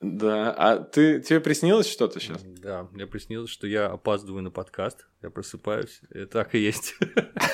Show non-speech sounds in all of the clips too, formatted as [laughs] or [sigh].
Да, а ты, тебе приснилось что-то сейчас? Да, мне приснилось, что я опаздываю на подкаст, я просыпаюсь, и так и есть.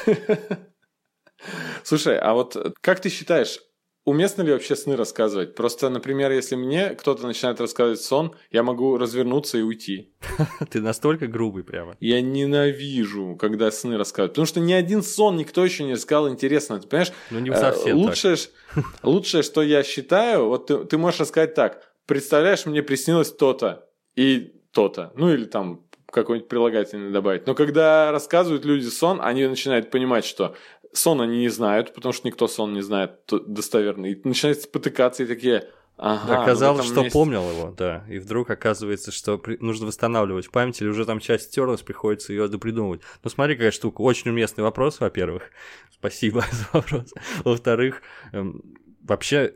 [laughs] Слушай, а вот как ты считаешь, уместно ли вообще сны рассказывать? Просто, например, если мне кто-то начинает рассказывать сон, я могу развернуться и уйти. [laughs] Ты настолько грубый прямо. Я ненавижу, когда сны рассказывают. Потому что ни один сон никто еще не рассказал интересно. Ты понимаешь? Ну, не совсем лучшее, так. [laughs] лучшее, что я считаю, вот ты, ты можешь рассказать так. Представляешь, мне приснилось то-то и то-то. Ну, или там какой-нибудь прилагательный добавить. Но когда рассказывают люди сон, они начинают понимать, что сон они не знают, потому что никто сон не знает достоверно. И начинают спотыкаться и такие, Ага, Оказалось, что есть... помнил его, да. И вдруг оказывается, что при... нужно восстанавливать память, или уже там часть стерлась, приходится ее допридумывать. Ну смотри, какая штука. Очень уместный вопрос, во-первых. Спасибо [laughs] за вопрос. Во-вторых, эм, вообще,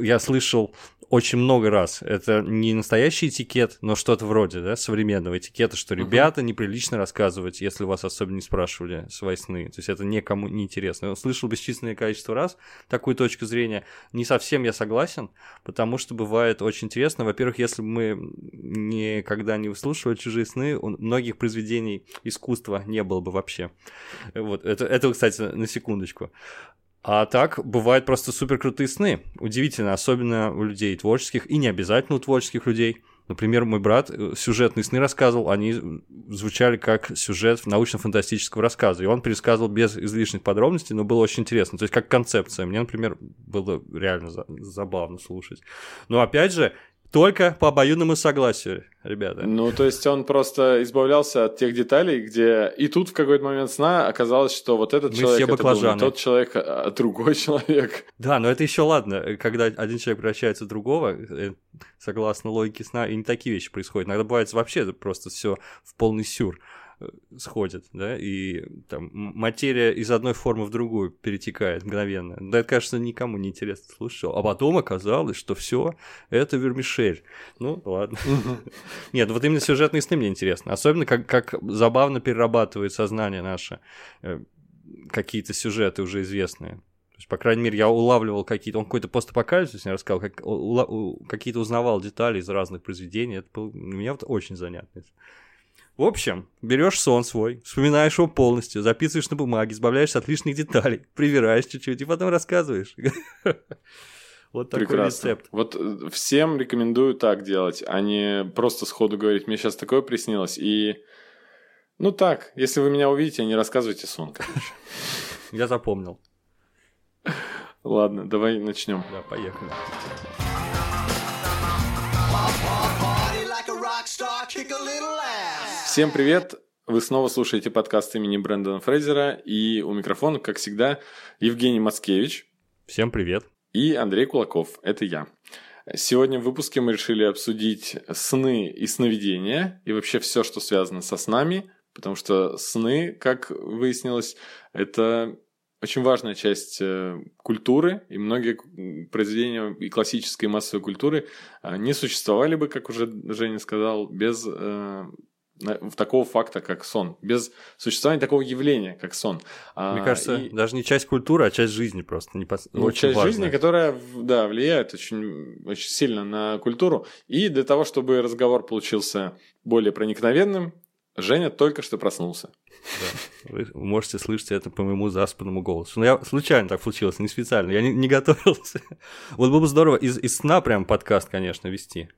я слышал очень много раз. Это не настоящий этикет, но что-то вроде, да, современного этикета, что ребята, неприлично рассказывать, если вас особенно не спрашивали свои сны. То есть это никому не интересно. Я слышал бесчисленное количество раз такую точку зрения. Не совсем я согласен, потому что бывает очень интересно. Во-первых, если мы никогда не выслушивали чужие сны, у многих произведений искусства не было бы вообще. Вот, это, это кстати, на секундочку. А так, бывают просто супер крутые сны. Удивительно, особенно у людей творческих и не обязательно у творческих людей. Например, мой брат э, сюжетные сны рассказывал, они звучали как сюжет научно-фантастического рассказа. И он пересказывал без излишних подробностей, но было очень интересно. То есть как концепция. Мне, например, было реально забавно слушать. Но опять же, только по обоюдному согласию, ребята. Ну, то есть он просто избавлялся от тех деталей, где и тут в какой-то момент сна оказалось, что вот этот Мы человек все это был не тот человек, а другой человек. Да, но это еще ладно, когда один человек превращается в другого, э, согласно логике сна, и не такие вещи происходят. Иногда бывает вообще просто все в полный сюр сходит, да, и там материя из одной формы в другую перетекает мгновенно. Да, это, кажется, никому не интересно слушать. А потом оказалось, что все это вермишель. Ну, ладно. Нет, вот именно сюжетные сны мне интересно. Особенно, как, как забавно перерабатывает сознание наше э, какие-то сюжеты уже известные. То есть, по крайней мере, я улавливал какие-то... Он какой-то постапокалипсис мне рассказал, как, какие-то узнавал детали из разных произведений. Это было у меня вот очень занятно. В общем, берешь сон свой, вспоминаешь его полностью, записываешь на бумаге, избавляешься от лишних деталей, привираешь чуть-чуть и потом рассказываешь. [laughs] Вот такой Прекрасно. рецепт. Вот э, всем рекомендую так делать, а не просто сходу говорить, мне сейчас такое приснилось. И, ну так, если вы меня увидите, не рассказывайте сон, короче. [laughs] Я запомнил. Ладно, давай начнем. Да, поехали. Всем привет! Вы снова слушаете подкаст имени Брэндона Фрейзера, и у микрофона, как всегда, Евгений Мацкевич. Всем привет! И Андрей Кулаков, это я. Сегодня в выпуске мы решили обсудить сны и сновидения, и вообще все, что связано со снами, потому что сны, как выяснилось, это очень важная часть э, культуры, и многие произведения и классической и массовой культуры э, не существовали бы, как уже Женя сказал, без э, в такого факта, как сон, без существования такого явления, как сон. А, Мне кажется, и... даже не часть культуры, а часть жизни просто. Не пос... ну, очень часть важная. жизни, которая да, влияет очень, очень сильно на культуру. И для того, чтобы разговор получился более проникновенным, Женя только что проснулся. Да. Вы можете слышать это по моему заспанному голосу. Но я случайно так случилось, не специально. Я не, не готовился. Вот было бы здорово из, из сна прям подкаст, конечно, вести.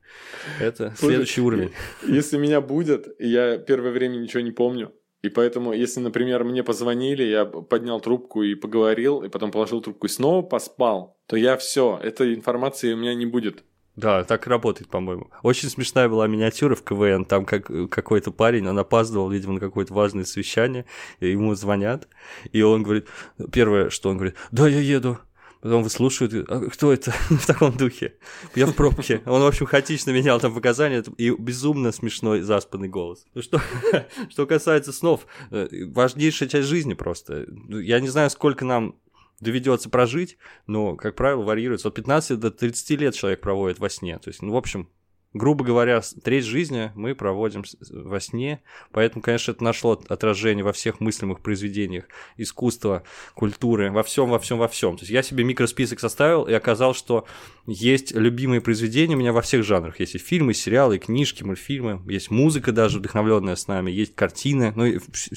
Это Слушай, следующий уровень. Если меня будет, я первое время ничего не помню. И поэтому, если, например, мне позвонили, я поднял трубку и поговорил, и потом положил трубку и снова поспал, то я все, этой информации у меня не будет. Да, так работает, по-моему. Очень смешная была миниатюра в КВН. Там как, какой-то парень, он опаздывал, видимо, на какое-то важное совещание, и ему звонят, и он говорит, первое, что он говорит, да, я еду. Потом выслушивают, а кто это [laughs] в таком духе? Я в пробке. Он, в общем, хаотично менял там показания, и безумно смешной заспанный голос. Ну что, [laughs] что касается снов, э, важнейшая часть жизни просто. Я не знаю, сколько нам доведется прожить, но, как правило, варьируется. От 15 до 30 лет человек проводит во сне. То есть, ну, в общем, грубо говоря, треть жизни мы проводим во сне, поэтому, конечно, это нашло отражение во всех мыслимых произведениях искусства, культуры, во всем, во всем, во всем. То есть я себе микросписок составил и оказал, что есть любимые произведения у меня во всех жанрах. Есть и фильмы, и сериалы, и книжки, мультфильмы, есть музыка даже вдохновленная с нами, есть картины. Ну,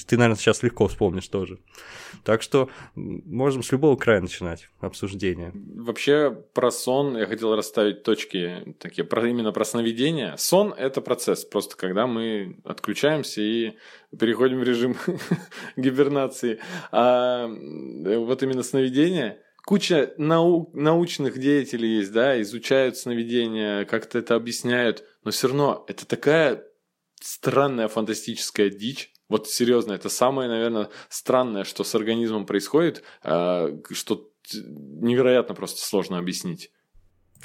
ты, наверное, сейчас легко вспомнишь тоже. Так что можем с любого края начинать обсуждение. Вообще про сон я хотел расставить точки такие, про, именно про сновидение. Сон – это процесс, просто когда мы отключаемся и переходим в режим [laughs] гибернации. А вот именно сновидение – куча нау- научных деятелей есть, да, изучают сновидения, как-то это объясняют, но все равно это такая странная фантастическая дичь. Вот серьезно, это самое, наверное, странное, что с организмом происходит, э, что невероятно просто сложно объяснить.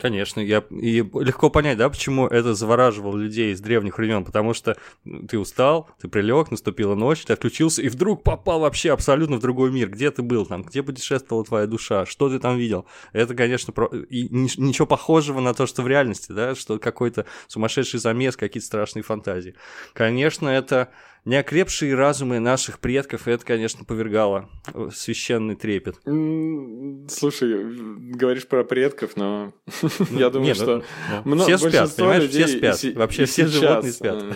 Конечно, я и легко понять, да, почему это завораживало людей из древних времен, потому что ты устал, ты прилег, наступила ночь, ты отключился и вдруг попал вообще абсолютно в другой мир. Где ты был там, где путешествовала твоя душа, что ты там видел? Это, конечно, про... и ничего похожего на то, что в реальности, да, что какой-то сумасшедший замес, какие-то страшные фантазии. Конечно, это неокрепшие разумы наших предков, и это, конечно, повергало священный трепет. Слушай, говоришь про предков, но [laughs] я думаю, что... Ну, все спят, понимаешь, все спят. Вообще все животные спят. [laughs]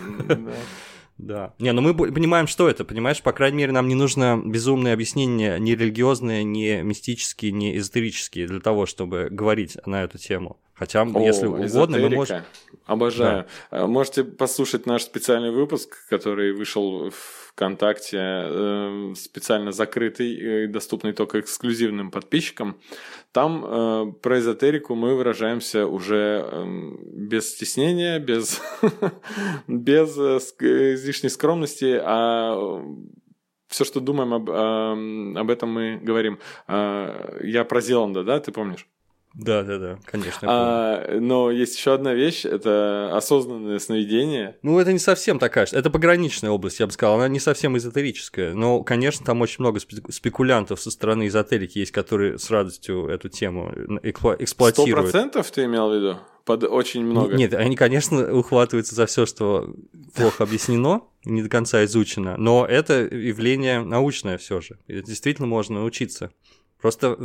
Да. Не, ну мы понимаем, что это, понимаешь? По крайней мере, нам не нужно безумное объяснение ни религиозное, ни мистические, ни эзотерические для того, чтобы говорить на эту тему. Хотя, О, если угодно, мы можем... Обожаю. Да. Можете послушать наш специальный выпуск, который вышел в ВКонтакте, э, специально закрытый и доступный только эксклюзивным подписчикам. Там э, про эзотерику мы выражаемся уже э, без стеснения, без, [laughs] без э, излишней скромности, а все, что думаем об, об этом мы говорим. Э, я про Зеланда, да, ты помнишь? Да, да, да, конечно. А, но есть еще одна вещь, это осознанное сновидение. Ну, это не совсем такая, это пограничная область, я бы сказал, она не совсем эзотерическая. Но, конечно, там очень много спекулянтов со стороны эзотерики есть, которые с радостью эту тему эксплуатируют. Сто процентов ты имел в виду? Под очень много. Нет, они, конечно, ухватываются за все, что плохо объяснено, не до конца изучено, но это явление научное все же. И действительно можно научиться. Просто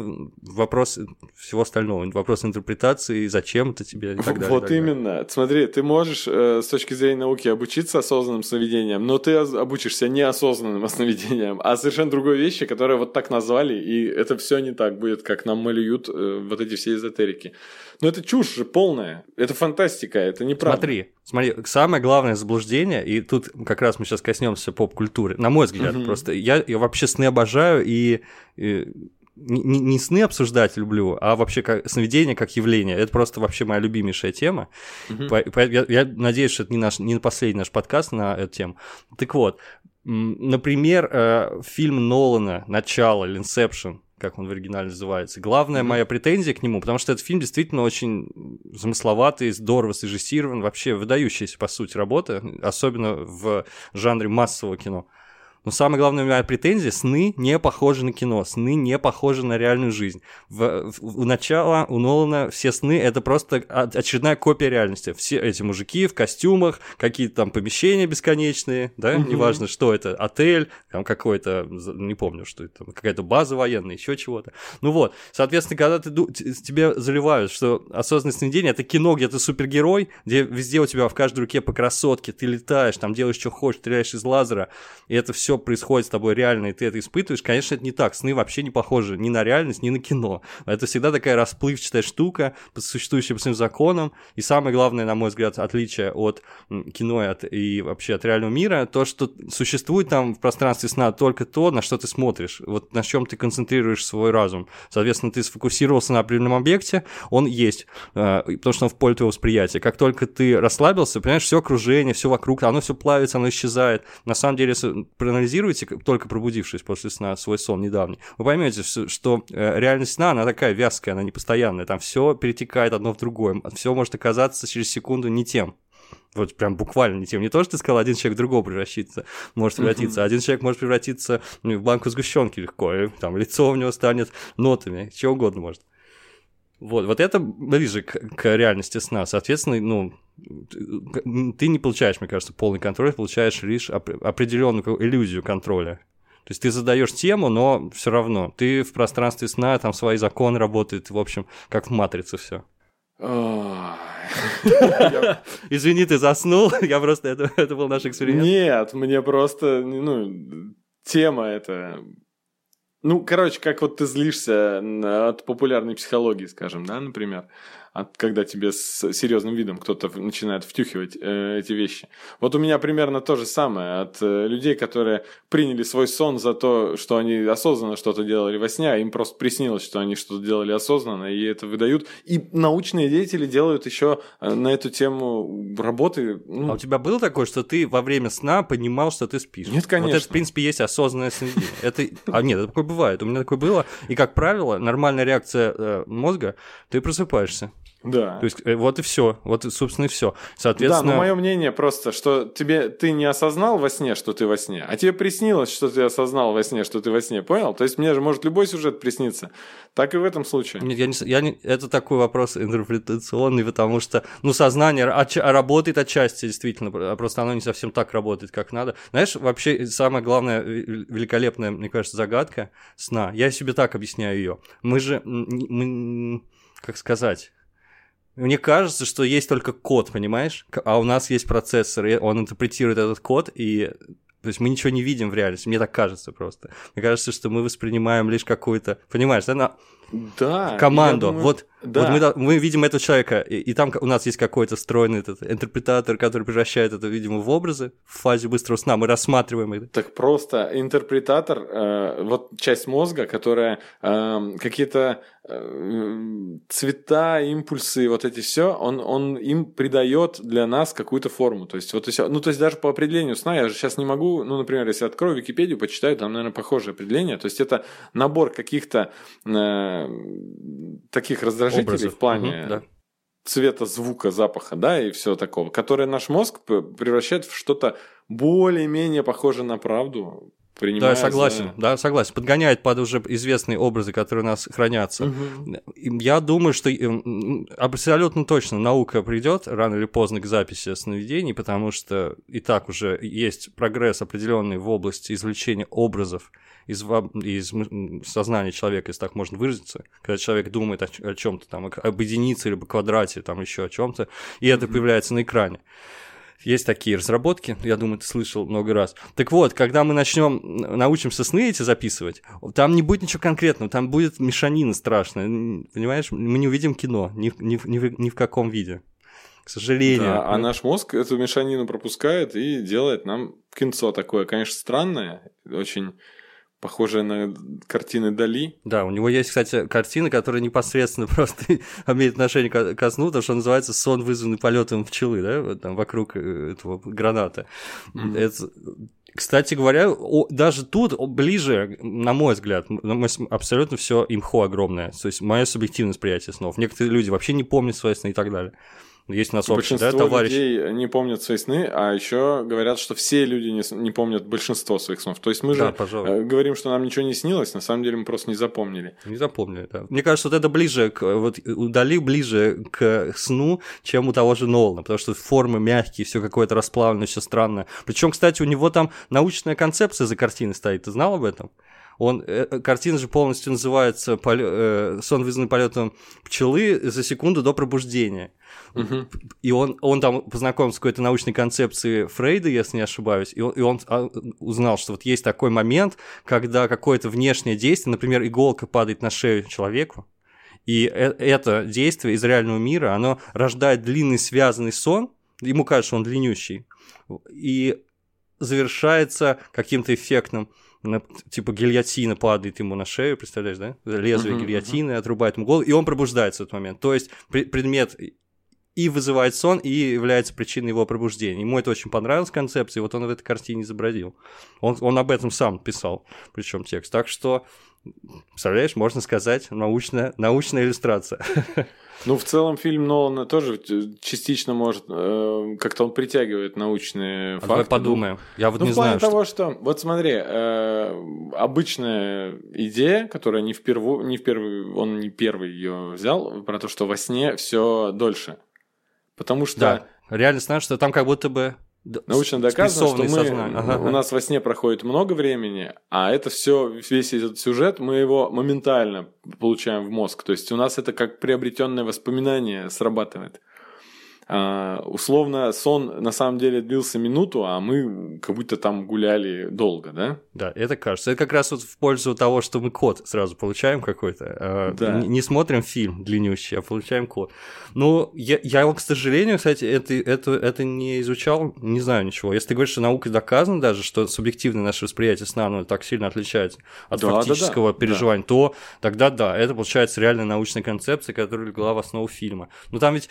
вопрос всего остального, вопрос интерпретации, зачем это тебе и так далее. Вот так именно. Далее. Смотри, ты можешь э, с точки зрения науки обучиться осознанным сновидениям, но ты обучишься неосознанным [laughs] сновидениям, а совершенно другой вещи, которые вот так назвали, и это все не так будет, как нам малюют э, вот эти все эзотерики. Но это чушь же полная. Это фантастика, это неправда. Смотри, смотри, самое главное заблуждение, и тут как раз мы сейчас коснемся поп-культуры, на мой взгляд, угу. просто я, я вообще сны обожаю, и, и не, не сны обсуждать люблю, а вообще как сновидение как явление. Это просто вообще моя любимейшая тема. Mm-hmm. По, по, я, я надеюсь, что это не, наш, не последний наш подкаст на эту тему. Так вот, например, э, фильм Нолана «Начало» или «Инсепшн», как он в оригинале называется. Главная mm-hmm. моя претензия к нему, потому что этот фильм действительно очень замысловатый, здорово срежиссирован, вообще выдающаяся, по сути, работа, особенно в жанре массового кино. Но самая главная моя претензия, сны не похожи на кино, сны не похожи на реальную жизнь. В, в, у начала у Нолана все сны это просто очередная копия реальности. Все эти мужики в костюмах, какие-то там помещения бесконечные, да, угу. неважно, что это, отель, там какой-то, не помню, что это, какая-то база военная, еще чего-то. Ну вот, соответственно, когда ты, тебе заливают, что осознанное сновидение это кино, где ты супергерой, где везде у тебя в каждой руке по красотке, ты летаешь, там делаешь, что хочешь, стреляешь из лазера, и это все происходит с тобой реально, и ты это испытываешь, конечно, это не так. Сны вообще не похожи ни на реальность, ни на кино. Это всегда такая расплывчатая штука по существующим своим законам. И самое главное, на мой взгляд, отличие от кино и, от, и вообще от реального мира, то, что существует там в пространстве сна только то, на что ты смотришь, вот на чем ты концентрируешь свой разум. Соответственно, ты сфокусировался на определенном объекте, он есть, э, потому что он в поле твоего восприятия. Как только ты расслабился, понимаешь, все окружение, все вокруг, оно все плавится, оно исчезает. На самом деле, проанализируете, только пробудившись после сна, свой сон недавний, вы поймете, что э, реальность сна, она такая вязкая, она непостоянная, там все перетекает одно в другое, все может оказаться через секунду не тем. Вот прям буквально не тем. Не то, что ты сказал, один человек в другого превратится, может превратиться. Один человек может превратиться ну, в банку сгущенки легко, и там лицо у него станет нотами, чего угодно может. Вот, вот это ближе к, к реальности сна. Соответственно, ну, ты не получаешь, мне кажется, полный контроль, получаешь лишь определенную иллюзию контроля. То есть ты задаешь тему, но все равно ты в пространстве сна, там свои законы работают, в общем, как в матрице все. Извини, ты заснул, [laughs] я просто, это, это был наш эксперимент. Нет, мне просто, ну, тема это... Ну, короче, как вот ты злишься от популярной психологии, скажем, да, например от, когда тебе с серьезным видом кто-то начинает втюхивать э, эти вещи. Вот у меня примерно то же самое от э, людей, которые приняли свой сон за то, что они осознанно что-то делали во сне, а им просто приснилось, что они что-то делали осознанно, и это выдают. И научные деятели делают еще э, на эту тему работы. Ну... А у тебя было такое, что ты во время сна понимал, что ты спишь? Нет, конечно. Вот это, в принципе, есть осознанное сновидение. Это... А нет, это такое бывает. У меня такое было. И, как правило, нормальная реакция э, мозга, ты просыпаешься. Да. То есть э, вот и все, вот собственно и все. Соответственно. Да, но мое мнение просто, что тебе ты не осознал во сне, что ты во сне, а тебе приснилось, что ты осознал во сне, что ты во сне, понял? То есть мне же может любой сюжет присниться, так и в этом случае. Нет, я не, я не, это такой вопрос интерпретационный, потому что, ну, сознание работает отчасти действительно, а просто оно не совсем так работает, как надо. Знаешь, вообще самая главная великолепная, мне кажется, загадка сна. Я себе так объясняю ее. Мы же, мы, как сказать мне кажется, что есть только код, понимаешь? А у нас есть процессор, и он интерпретирует этот код, и то есть мы ничего не видим в реальности, мне так кажется просто. Мне кажется, что мы воспринимаем лишь какую-то, понимаешь, да, на да, команду. Думаю, вот, да. вот мы, мы видим этого человека, и, и там у нас есть какой-то встроенный этот интерпретатор, который превращает это, видимо, в образы в фазе быстрого сна. Мы рассматриваем это. Так просто интерпретатор, э, вот часть мозга, которая э, какие-то э, цвета, импульсы, вот эти все, он, он им придает для нас какую-то форму. То есть, вот и все. Ну, то есть, даже по определению сна, я же сейчас не могу, ну, например, если открою Википедию, почитаю, там, наверное, похожее определение. То есть, это набор каких-то э, таких раздражителей Образов. в плане угу, да. цвета, звука, запаха, да, и все такого, которые наш мозг превращает в что-то более-менее похожее на правду, да, согласен, да, согласен. Подгоняет под уже известные образы, которые у нас хранятся. Угу. Я думаю, что абсолютно точно наука придет рано или поздно к записи сновидений, потому что и так уже есть прогресс определенный в области извлечения образов из, из сознания человека, если так можно выразиться, когда человек думает о, о чем-то там, об единице либо квадрате, там еще о чем-то, и это появляется на экране. Есть такие разработки, я думаю, ты слышал много раз. Так вот, когда мы начнем, научимся сны эти записывать, там не будет ничего конкретного, там будет мешанина страшная. Понимаешь, мы не увидим кино ни, ни, ни, ни в каком виде. К сожалению. Да, а наш мозг эту мешанину пропускает и делает нам кинцо такое, конечно, странное, очень похожая на картины Дали. Да, у него есть, кстати, картина, которая непосредственно [laughs] просто имеет отношение к сну, то, что называется «Сон, вызванный полетом пчелы», да, там вокруг э, этого граната. Mm-hmm. Это, кстати говоря, даже тут ближе, на мой взгляд, абсолютно все имхо огромное. То есть мое субъективное восприятие снов. Некоторые люди вообще не помнят свои сны и так далее. Есть у нас общий, да, товарищ? людей не помнят свои сны, а еще говорят, что все люди не, не помнят большинство своих снов. То есть мы да, же пожалуй. Э, говорим, что нам ничего не снилось, на самом деле мы просто не запомнили. Не запомнили, да. Мне кажется, вот это ближе, к, вот удали ближе к сну, чем у того же Нолана, потому что формы мягкие, все какое-то расплавленное, все странное. Причем, кстати, у него там научная концепция за картиной стоит. Ты знал об этом? Он, э, э, картина же полностью называется поле, э, «Сон, вызванный полетом пчелы за секунду до пробуждения». Угу. И он, он там познакомился с какой-то научной концепцией Фрейда, если не ошибаюсь, и он, и он а, узнал, что вот есть такой момент, когда какое-то внешнее действие, например, иголка падает на шею человеку, и э, это действие из реального мира, оно рождает длинный связанный сон, ему кажется, он длиннющий, и завершается каким-то эффектным на, типа гильотина падает ему на шею, представляешь, да? Лезвие uh-huh, гильотины uh-huh. отрубает ему голову, и он пробуждается в этот момент. То есть предмет и вызывает сон, и является причиной его пробуждения. Ему это очень понравилась концепция, и вот он в этой картине изобразил. Он, он об этом сам писал, причем текст. Так что, представляешь, можно сказать, научная, научная иллюстрация. [laughs] Ну, в целом фильм Нолана тоже частично может, э, как-то он притягивает научные а факты. Давай подумаем. Ну, Я вот ну, не в плане знаю. того, что... что, вот смотри, э, обычная идея, которая не в первую, не в первый, он не первый ее взял, про то, что во сне все дольше. Потому что да. реально знаю, что там как будто бы Научно доказано, что мы, ага. у нас во сне проходит много времени, а это все, весь этот сюжет, мы его моментально получаем в мозг. То есть у нас это как приобретенное воспоминание срабатывает. А, условно, сон на самом деле длился минуту, а мы как будто там гуляли долго, да? Да, это кажется. Это как раз вот в пользу того, что мы код сразу получаем какой-то. А, да. Не, не смотрим фильм длиннющий, а получаем код. Ну, я, я к сожалению, кстати, это, это, это не изучал, не знаю ничего. Если ты говоришь, что наукой доказано даже, что субъективное наше восприятие сна ну, так сильно отличается от да, фактического да, да. переживания, да. то тогда да, это получается реальная научная концепция, которая легла в основу фильма. Но там ведь,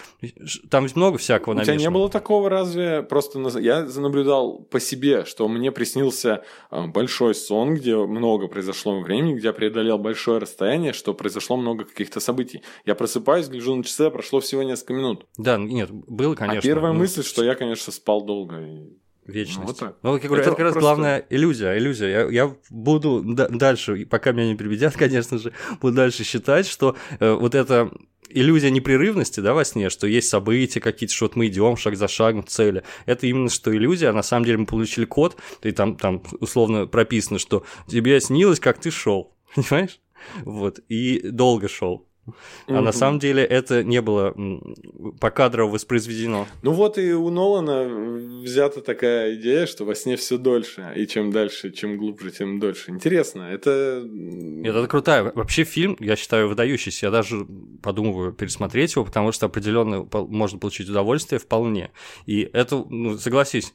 там ведь много много всякого У тебя не было такого разве? Просто я наблюдал по себе, что мне приснился а, большой сон, где много произошло времени, где я преодолел большое расстояние, что произошло много каких-то событий. Я просыпаюсь, гляжу на часы, а прошло всего несколько минут. Да, нет, было, а конечно. А первая ну, мысль, что я, конечно, спал долго. Вечность. Ну, вот так. Ну, как говорю, это, это как раз просто... главная иллюзия. Иллюзия. Я, я буду дальше, пока меня не перебедят, [laughs] конечно же, буду дальше считать, что э, вот это иллюзия непрерывности, да, во сне, что есть события какие-то, что вот мы идем шаг за шагом к цели. Это именно что иллюзия, а на самом деле мы получили код, и там, там условно прописано, что тебе снилось, как ты шел, [laughs] понимаешь? Вот, и долго шел. А на самом деле это не было покадрово воспроизведено. Ну вот и у Нолана взята такая идея, что во сне все дольше, и чем дальше, чем глубже, тем дольше. Интересно, это... Нет, это крутая. Вообще фильм, я считаю, выдающийся. Я даже подумываю пересмотреть его, потому что определенно можно получить удовольствие вполне. И это, ну, согласись,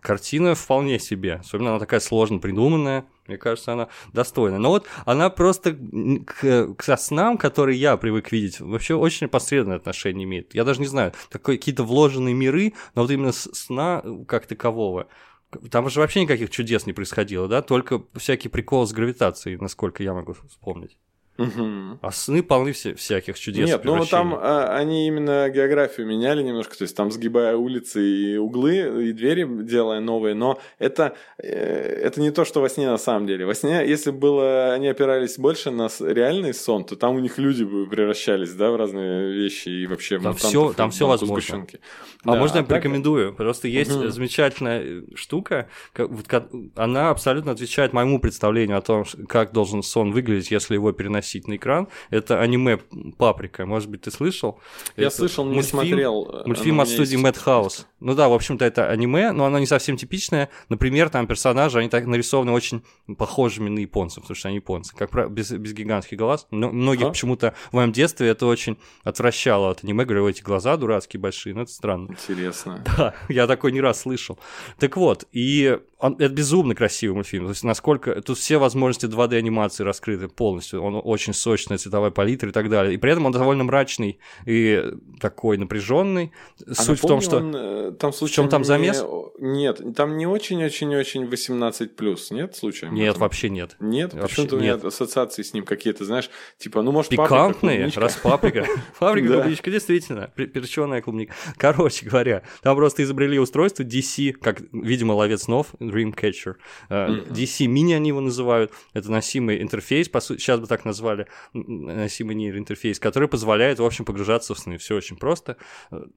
картина вполне себе. Особенно она такая сложно придуманная. Мне кажется, она достойна. Но вот она просто к, к снам, которые я привык видеть, вообще очень посредственное отношение имеет. Я даже не знаю, какие-то вложенные миры, но вот именно сна как такового. Там же вообще никаких чудес не происходило, да? Только всякий прикол с гравитацией, насколько я могу вспомнить. Угу. А сны полны все, всяких чудес. Нет, ну там а, они именно географию меняли немножко, то есть там сгибая улицы и углы, и двери делая новые, но это, э, это не то, что во сне на самом деле. Во сне, если было, они опирались больше на реальный сон, то там у них люди бы превращались, да, в разные вещи и вообще там все, там все возможно. А да, можно я порекомендую? Просто есть угу. замечательная штука, она абсолютно отвечает моему представлению о том, как должен сон выглядеть, если его переносить выносить на экран. Это аниме «Паприка». Может быть, ты слышал? Я это слышал, не мультфильм, смотрел. Мультфильм от студии Madhouse. Ну да, в общем-то, это аниме, но оно не совсем типичное. Например, там персонажи, они так нарисованы очень похожими на японцев, потому что они японцы, как правило, без, без гигантских глаз. Но многих а? почему-то в моем детстве это очень отвращало от аниме. Говорю, эти глаза дурацкие большие, ну это странно. Интересно. [laughs] Да, я такой не раз слышал. Так вот, и он, это безумно красивый мультфильм. То есть насколько... Тут все возможности 2D-анимации раскрыты полностью. Он очень сочная цветовая палитра и так далее. И при этом он довольно мрачный и такой напряженный. А Суть в том, что... Он, э, там. В чем там замес? Нет, там не очень-очень-очень 18+, нет случаем? Нет, вообще нет. Нет? Почему-то у меня ассоциации с ним какие-то, знаешь, типа, ну, может, Пикантные, паприка, раз паприка. [laughs] Паприка, клубничка, действительно, перченая клубника. Короче говоря, там просто изобрели устройство DC, как, видимо, ловец снов, Dreamcatcher. DC Mini они его называют. Это носимый интерфейс, по сути, сейчас бы так назвали, носимый нейроинтерфейс, который позволяет, в общем, погружаться в сны. Все очень просто.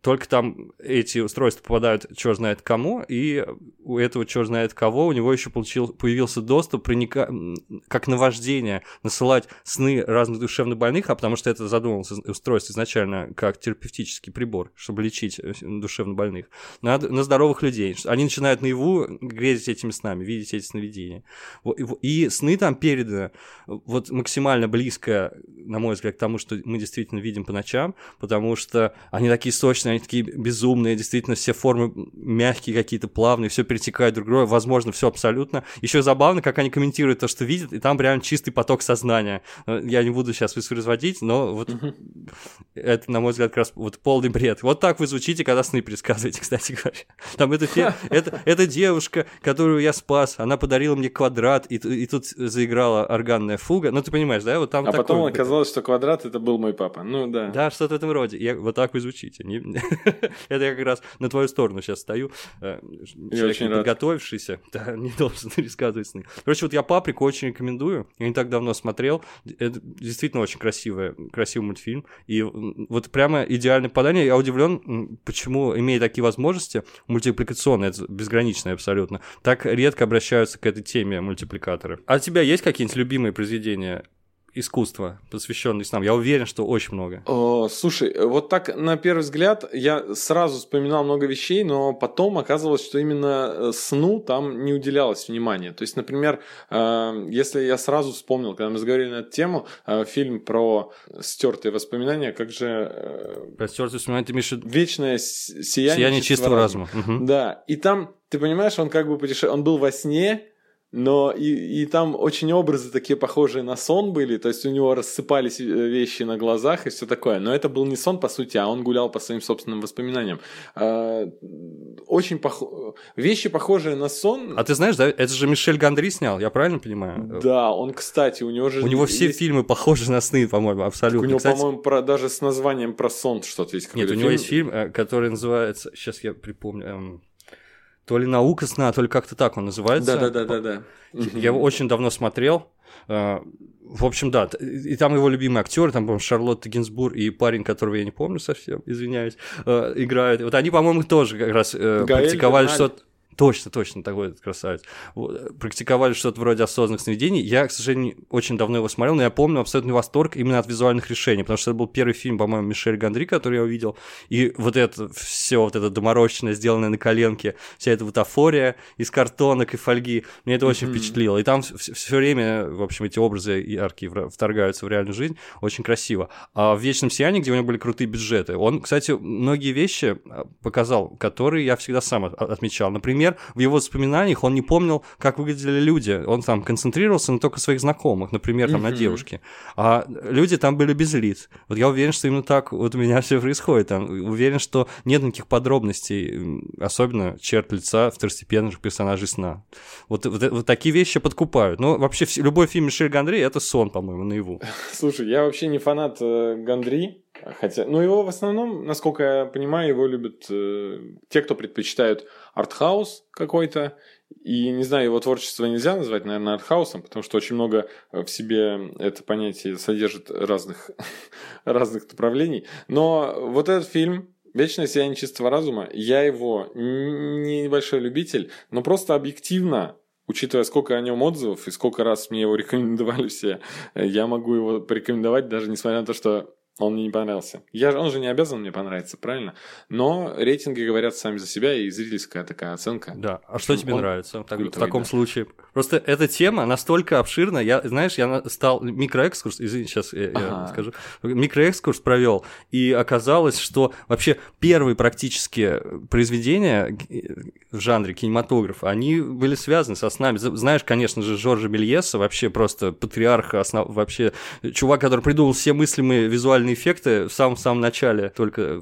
Только там эти устройства попадают черт знает кому, и у этого черт знает кого у него еще получил, появился доступ проника... как наваждение, насылать сны разных душевно больных, а потому что это задумывалось устройство изначально как терапевтический прибор, чтобы лечить э, душевно больных, на, на здоровых людей. Они начинают наяву грезить этими снами, видеть эти сновидения. И сны там переданы вот максимально близко, на мой взгляд, к тому, что мы действительно видим по ночам, потому что они такие сочные, они такие безумные, действительно все формы мягкие какие-то, плавные, все перетекает друг друга, возможно, все абсолютно. Еще забавно, как они комментируют то, что видят, и там прям чистый поток сознания. Э, я не буду сейчас воспроизводить, но вот это, на мой взгляд, как раз вот полный бред. Вот так вы звучите, когда сны предсказываете, [laughs] кстати говоря. Там это, это, это девушка, которую я спас, она подарила мне квадрат, и, и тут заиграла органная фуга. Ну, ты понимаешь, да? Вот там а такой... потом оказалось, что квадрат это был мой папа. Ну, да. Да, что-то в этом роде. Я, вот так вы звучите. Не... [laughs] это я как раз на твою сторону сейчас стою. Э, человек очень подготовившийся, да, [laughs] не должен пересказывать сны. Короче, вот я «Паприку» очень рекомендую. Я не так давно смотрел. Это действительно очень красивый, красивый мультфильм. И вот прямо идеальное попадание. Я удивлен, почему, имея такие возможности, мультипликационные, это безграничные абсолютно, так редко обращаются к этой теме мультипликаторы. А у тебя есть какие-нибудь любимые произведения искусства, посвященные снам? Я уверен, что очень много. О, слушай, вот так на первый взгляд я сразу вспоминал много вещей, но потом оказывалось, что именно э, сну там не уделялось внимания. То есть, например, э, если я сразу вспомнил, когда мы заговорили на эту тему, э, фильм про стертые воспоминания, как же э, Простерты вспоминать, ты имеешь вечное сияние, «Сияние чистого разума». Мгм. Да, и там, ты понимаешь, он как бы путеше... он был во сне, но и, и там очень образы такие похожие на сон были, то есть у него рассыпались э, вещи на глазах и все такое. Но это был не сон, по сути, а он гулял по своим собственным воспоминаниям. А, Очень пох... вещи, похожие на сон. А ты знаешь, да, это же Мишель Гандри снял, я правильно понимаю? Да, он, кстати, у него же... У него все есть- фильмы похожи на сны, по-моему, абсолютно. У него, Кстати, по-моему, про... даже с названием про сон что-то есть. Нет, у него есть фильм, э, который называется, сейчас я припомню, эм, то ли «Наука сна», то ли как-то так он называется. Да-да-да-да-да. Я его очень давно смотрел. Э, В общем, да, и там его любимый актер, там, по-моему, Шарлотта Гинзбург и парень, которого я не помню совсем, извиняюсь, э, играют. Вот они, по-моему, тоже как раз э, Гаэль практиковали что-то. Точно, точно, такой вот красавец. Вот, э, Практиковали что-то вроде осознанных сновидений. Я, к сожалению, очень давно его смотрел, но я помню абсолютный восторг именно от визуальных решений, потому что это был первый фильм, по-моему, Мишель Гандри, который я увидел. И вот это все, вот это доморощенное, сделанное на коленке, вся эта бутафория из картонок и фольги, мне это очень впечатлило. И там все время, в общем, эти образы яркие вторгаются в реальную жизнь, очень красиво. А в «Вечном сиянии», где у него были крутые бюджеты, он, кстати, многие вещи а, показал, которые я всегда сам от- отмечал. Например, в его воспоминаниях он не помнил, как выглядели люди. Он там концентрировался на только своих знакомых, например, там на девушке. А люди там были без лиц. Вот я уверен, что именно так вот у меня [laughs] все происходит. Там, уверен, что нет никаких подробностей, особенно черт лица второстепенных персонажей сна. Вот, вот, вот такие вещи подкупают. Но вообще любой фильм Мишель Гандри это сон, по-моему, наяву. [laughs] Слушай, я вообще не фанат э, Гандри, хотя, ну его в основном, насколько я понимаю, его любят э, те, кто предпочитают артхаус какой-то. И не знаю, его творчество нельзя назвать, наверное, артхаусом, потому что очень много э, в себе это понятие содержит разных, [laughs] разных направлений. Но вот этот фильм Вечное сияние чистого разума, я его не небольшой любитель, но просто объективно учитывая, сколько о нем отзывов и сколько раз мне его [laughs] рекомендовали все, я могу его порекомендовать, даже несмотря на то, что он мне не понравился. Я, он же не обязан мне понравиться, правильно? Но рейтинги говорят сами за себя, и зрительская такая оценка. Да. А что тебе нравится так- в таком да. случае? Просто эта тема настолько обширна. Я, знаешь, я стал микроэкскурс, извини, сейчас я, я Ага. скажу, микроэкскурс провел, и оказалось, что вообще первые практически произведения г- в жанре кинематографа, они были связаны со снами. Знаешь, конечно же, Жоржа Мельеса, вообще просто патриарх, основ... вообще чувак, который придумал все мыслимые визуальные эффекты в самом-самом начале, только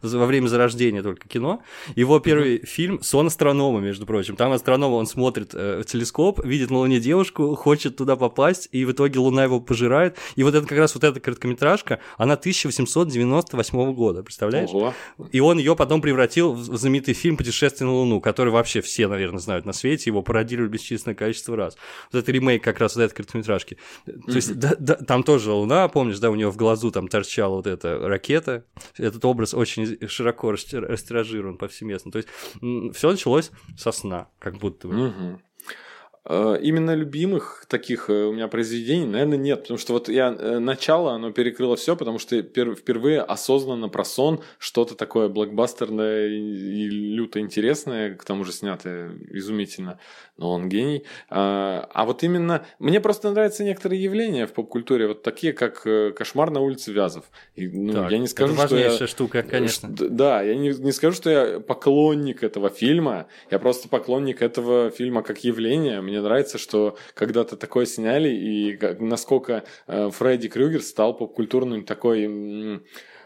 во время зарождения только кино. Его первый фильм «Сон астронома», между прочим. Там астроном, он смотрит э, в телескоп, видит на Луне девушку, хочет туда попасть, и в итоге Луна его пожирает. И вот это как раз вот эта короткометражка, она 1898 года, представляешь? Ого. И он ее потом превратил в знаменитый фильм «Путешествие на Луну», который вообще все, наверное, знают на свете, его пародировали бесчисленное количество раз. Вот это ремейк как раз вот этой короткометражки. То есть да- да, там тоже Луна, помнишь, да, у него в глазу там торчала вот эта ракета. Этот образ очень широко растир- растиражирован повсеместно. То есть все началось со сна, как будто бы. Мгм. Э, Именно любимых таких э, у меня произведений, наверное, нет. Потому что вот я э, начало, оно перекрыло все, потому что пер- впервые осознанно про сон что-то такое блокбастерное и, люто интересное, к тому же снятое изумительно. Но он гений. А, а вот именно мне просто нравятся некоторые явления в поп-культуре, вот такие, как кошмар на улице Вязов. И, ну, Так, я не скажу, это что я... важнейшая штука, конечно. Да, я не, не скажу, что я поклонник этого фильма, я просто поклонник этого фильма как явления. Мне нравится, что когда-то такое сняли, и насколько э, Фредди Крюгер стал попкультурным такой,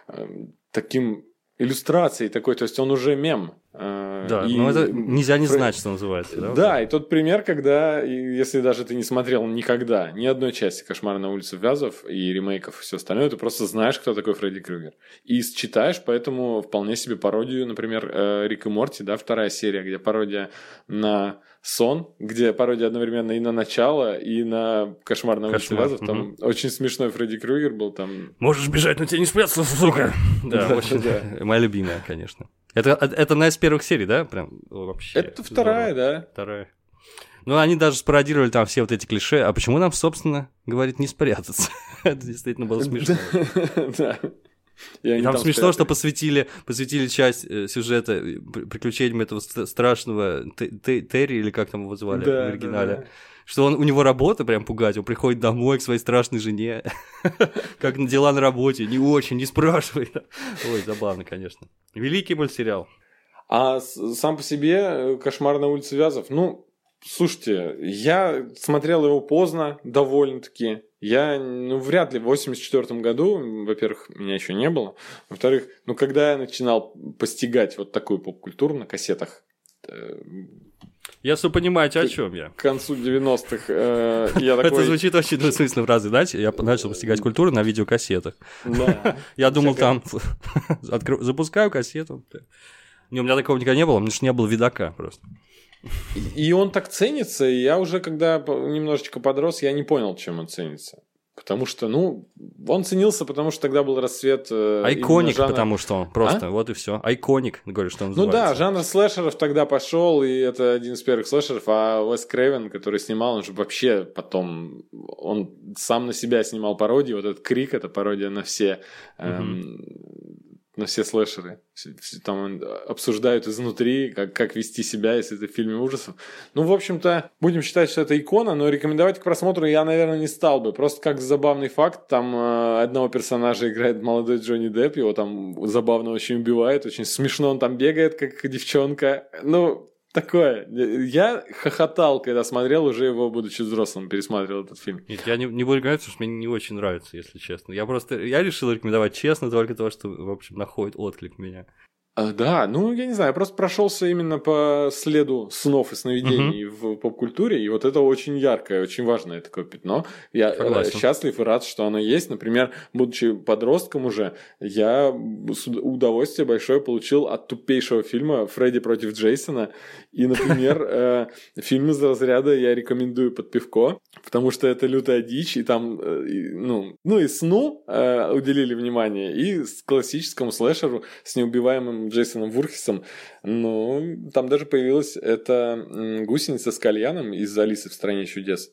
э, таким иллюстрацией такой, то есть он уже мем. Э, Да, и... но это нельзя не знать, что называется. Да, да и тот пример, когда, если даже ты не смотрел никогда ни одной части «Кошмара на улице Вязов» и ремейков и все остальное, ты просто знаешь, кто такой Фредди Крюгер. И читаешь, поэтому вполне себе пародию, например, э, Рик и Морти, да, вторая серия, где пародия на сон, где пародия одновременно и на начало, и на кошмар на улице Вязов. Там угу. очень смешной Фредди Крюгер был там. Можешь бежать, но тебе не спрятаться, сука. [laughs] Да, очень. [laughs] Моя любимая, конечно. Это, это одна из первых серий, да? Прям вообще. Это вторая, да. Вторая. Ну, они даже спародировали там все вот эти клише. А почему нам, собственно, говорит, не спрятаться? [laughs] Это действительно было смешно. Да. [laughs] И, и там, там смешно, что посвятили, посвятили часть э, сюжета э, приключениям этого страшного Терри, или как там его звали да, в оригинале. Да, да. Что он, у него работа прям пугать, он приходит домой к своей страшной жене, [laughs] как дела на работе, не очень, не спрашивай. Ой, забавно, конечно. Великий мультсериал. А сам по себе э, «Кошмар на улице Вязов», ну, слушайте, я смотрел его поздно довольно-таки. Я, ну, вряд ли в 84 году, во-первых, меня еще не было. Во-вторых, ну, когда я начинал постигать вот такую поп-культуру на кассетах, я все понимаете, о чем я. К концу 90-х э, я [laughs] такой... Это звучит очень двусмысленно фразы, знаете? Я начал постигать культуру на видеокассетах. Да. [laughs] Я думал, там [laughs] запускаю кассету. Не, у меня такого никогда не было, у меня же не было видака просто. И он так ценится, и я уже, когда немножечко подрос, я не понял, чем он ценится. Потому что, ну, он ценился, потому что тогда был расцвет... Э, Айконик, жанра... потому что он просто, а? вот и все. Айконик, говорю, что он называется. Ну да, жанр слэшеров тогда пошел, и это один из первых слэшеров, а Уэс Крейвен, который снимал, он же вообще потом, он сам на себя снимал пародии, вот этот Крик, это пародия на все эм, на все слэшеры. Там обсуждают изнутри, как, как вести себя, если это в фильме ужасов. Ну, в общем-то, будем считать, что это икона, но рекомендовать к просмотру я, наверное, не стал бы. Просто как забавный факт, там э, одного персонажа играет молодой Джонни Депп, его там забавно очень убивает, очень смешно он там бегает, как девчонка. Ну, такое. Я хохотал, когда смотрел, уже его, будучи взрослым, пересматривал этот фильм. Нет, я не, не буду говорить, что мне не очень нравится, если честно. Я просто, я решил рекомендовать честно только то, что, в общем, находит отклик меня. А, да, ну я не знаю, я просто прошелся именно по следу снов и сновидений uh-huh. в поп-культуре, и вот это очень яркое, очень важное такое пятно. Я э, Согласен. счастлив и рад, что оно есть. Например, будучи подростком уже, я удовольствие большое получил от тупейшего фильма Фредди против Джейсона. И, например, [laughs] э, фильм из разряда я рекомендую под пивко, потому что это лютая дичь, и там, э, ну, ну и сну уделили внимание, и классическому слэшеру с неубиваемым Джейсоном Вурхисом. Ну, там даже появилась эта гусеница с кальяном из Алисы в стране чудес.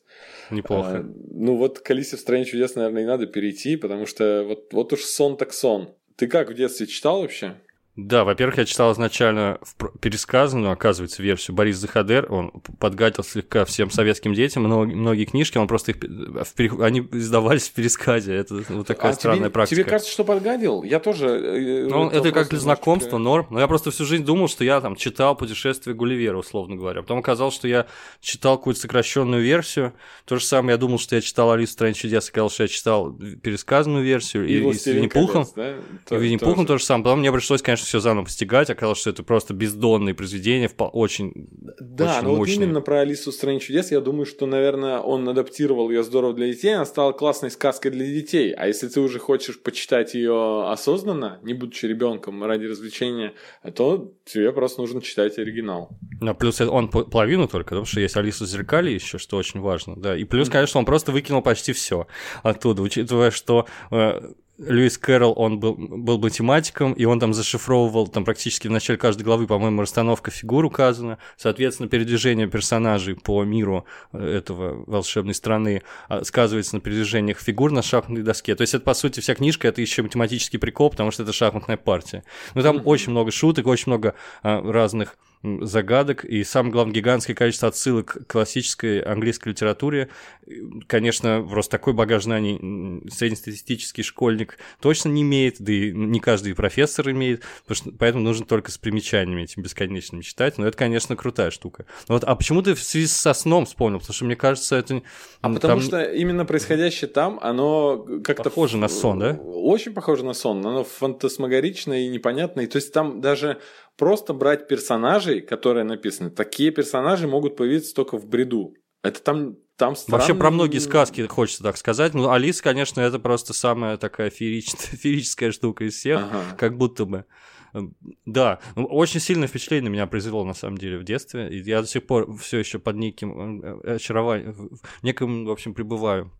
Неплохо. А, ну вот к Алисе в стране чудес, наверное, и надо перейти, потому что вот, вот уж сон так сон. Ты как в детстве читал вообще? Да, во-первых, я читал изначально пересказанную, оказывается, версию Борис Захадер. Он подгадил слегка всем советским детям многие, многие книжки, он просто их они издавались в пересказе. Это вот такая а странная тебе, практика. Тебе кажется, что подгадил? Я тоже. Э, ну, это как для знакомства, норм. Но я просто всю жизнь думал, что я там читал путешествие Гулливера, условно говоря. Потом оказалось, что я читал какую-то сокращенную версию. То же самое я думал, что я читал Алису стране чудес, оказалось, что я читал пересказанную версию. И, и, и с Винни-Пухом. Да? И Винни-Пухом то же самое. Потом мне пришлось, конечно, конечно, все заново постигать, оказалось, что это просто бездонные произведения, очень Да, очень но вот именно про Алису в стране чудес, я думаю, что, наверное, он адаптировал ее здорово для детей, она стала классной сказкой для детей. А если ты уже хочешь почитать ее осознанно, не будучи ребенком ради развлечения, то тебе просто нужно читать оригинал. Ну, плюс он половину только, потому что есть Алиса в зеркале еще, что очень важно, да. И плюс, конечно, он просто выкинул почти все оттуда, учитывая, что э, Льюис Кэрролл, он был, был математиком, и он там зашифровывал, там практически в начале каждой главы, по-моему, расстановка фигур указана, соответственно, передвижение персонажей по миру э, этого волшебной страны а, сказывается на передвижениях фигур на шахматной доске. То есть это, по сути, вся книжка, это еще математический прикол, потому что это шахматная партия. Но там mm-hmm. очень много шуток, очень много а, разных загадок и, самое главное, гигантское количество отсылок к классической английской литературе. Конечно, просто такой багаж знаний среднестатистический школьник точно не имеет, да и не каждый профессор имеет, что, поэтому нужно только с примечаниями этим бесконечными читать. Но это, конечно, крутая штука. Но вот, а почему ты в связи со сном вспомнил? Потому что, мне кажется, это... А там... потому что именно происходящее там, оно как-то... Похоже на сон, да? Очень похоже на сон. Оно фантасмагоричное и непонятное. То есть там даже просто брать персонажей, которые написаны. Такие персонажи могут появиться только в бреду. Это там там странный... Вообще про многие сказки хочется так сказать. Ну, Алис, конечно, это просто самая такая феерическая, [laughs] феерическая штука из всех, ага. как будто бы. Эм, да, ну, очень сильное впечатление меня произвело на самом деле в детстве. И я до сих пор все еще под неким э, очарованием, в неком, в общем, пребываю.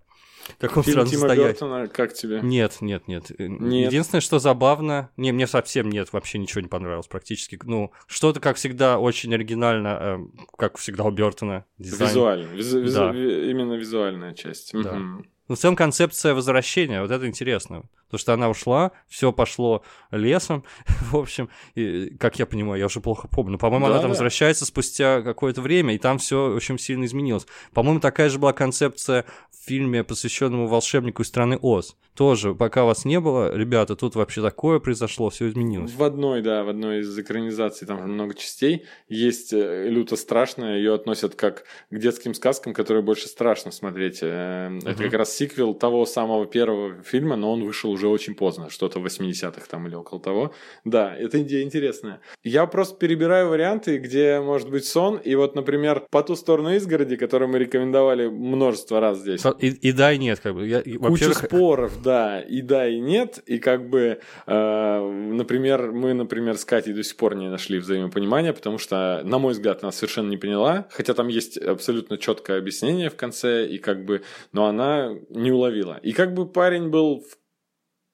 Таком Фильм Тима состоянии. Бертона, как тебе? Нет, нет, нет, э, нет. Единственное, что забавно, не, мне совсем нет, вообще ничего не понравилось практически. Ну, что-то, как всегда, очень оригинально, э, как всегда у Бертона. Дизайн. Визуально, визу, да. именно визуальная часть. Да. Угу. Ну, в целом концепция возвращения, вот это интересно. Потому что она ушла, все пошло лесом. [laughs] в общем, и, как я понимаю, я уже плохо помню. По-моему, да, она там да. возвращается спустя какое-то время, и там все очень сильно изменилось. По-моему, такая же была концепция в фильме, посвященному волшебнику из страны Оз. Тоже, пока вас не было, ребята, тут вообще такое произошло, все изменилось. В одной, да, в одной из экранизаций, там много частей, есть э, люто страшная, ее относят как к детским сказкам, которые больше страшно смотреть. Uh-huh. Это как раз сиквел того самого первого фильма, но он вышел уже очень поздно, что-то в 80-х там или около того. Да, это идея интересная. Я просто перебираю варианты, где может быть сон, и вот, например, «По ту сторону изгороди», который мы рекомендовали множество раз здесь. И, и да, и нет, как бы. Я, Куча споров, да, и да, и нет, и как бы, э, например, мы, например, с Катей до сих пор не нашли взаимопонимания, потому что, на мой взгляд, она совершенно не поняла, хотя там есть абсолютно четкое объяснение в конце, и как бы, но она не уловила. И как бы парень был в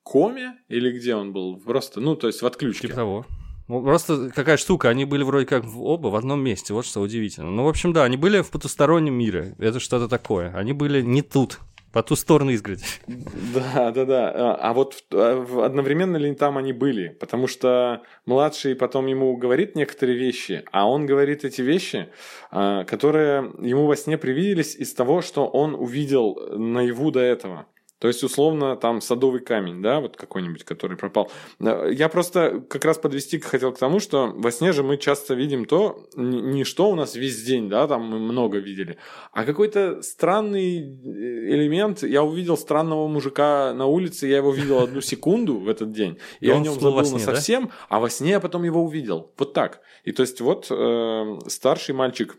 коме или где он был? Просто, ну, то есть в отключке. Типа того. Ну, просто какая штука, они были вроде как оба в одном месте, вот что удивительно. Ну, в общем, да, они были в потустороннем мире, это что-то такое. Они были не тут, по ту сторону изгороди. Да, да, да. А, а вот а одновременно ли там они были? Потому что младший потом ему говорит некоторые вещи, а он говорит эти вещи, а, которые ему во сне привиделись из того, что он увидел наяву до этого. То есть, условно, там садовый камень, да, вот какой-нибудь, который пропал. Я просто как раз подвести хотел к тому, что во сне же мы часто видим то, не что у нас весь день, да, там мы много видели, а какой-то странный э, элемент. Я увидел странного мужика на улице, я его видел одну [laughs] секунду в этот день, и я о нем забыл сне, совсем, да? а во сне я потом его увидел. Вот так. И то есть, вот э, старший мальчик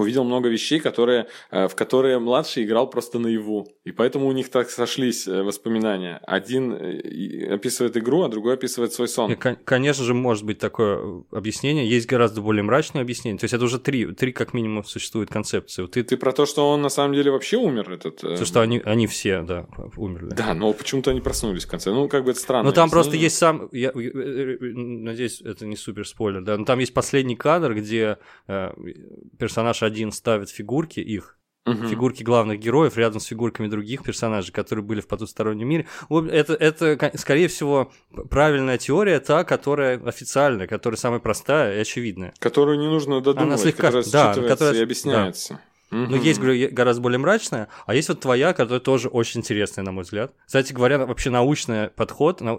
увидел много вещей, которые, э, в которые младший играл просто наяву. И поэтому у них так сошлись э, воспоминания. Один э, описывает игру, а другой описывает свой сон. Конечно же, может быть такое объяснение. Есть гораздо более мрачное объяснение. То есть это уже три, три как минимум существует концепции. Ты... Ты про то, что он на самом деле вообще умер? Этот... То, что они, они все, да, умерли. Да, но почему-то они проснулись в конце. Ну, как бы это странно. Ну, там просто есть сам... Я, надеюсь, это не супер спойлер, да. Но там есть последний кадр, где персонаж один ставит фигурки их, Угу. Фигурки главных героев рядом с фигурками других персонажей, которые были в потустороннем мире. Это, это, скорее всего, правильная теория, та, которая официальная, которая самая простая и очевидная. Которую не нужно додумывать, Она слегка, которая да, которая, и объясняется. Да. Угу. Но есть, говорю, гораздо более мрачная, а есть вот твоя, которая тоже очень интересная, на мой взгляд. Кстати говоря, вообще научный подход, то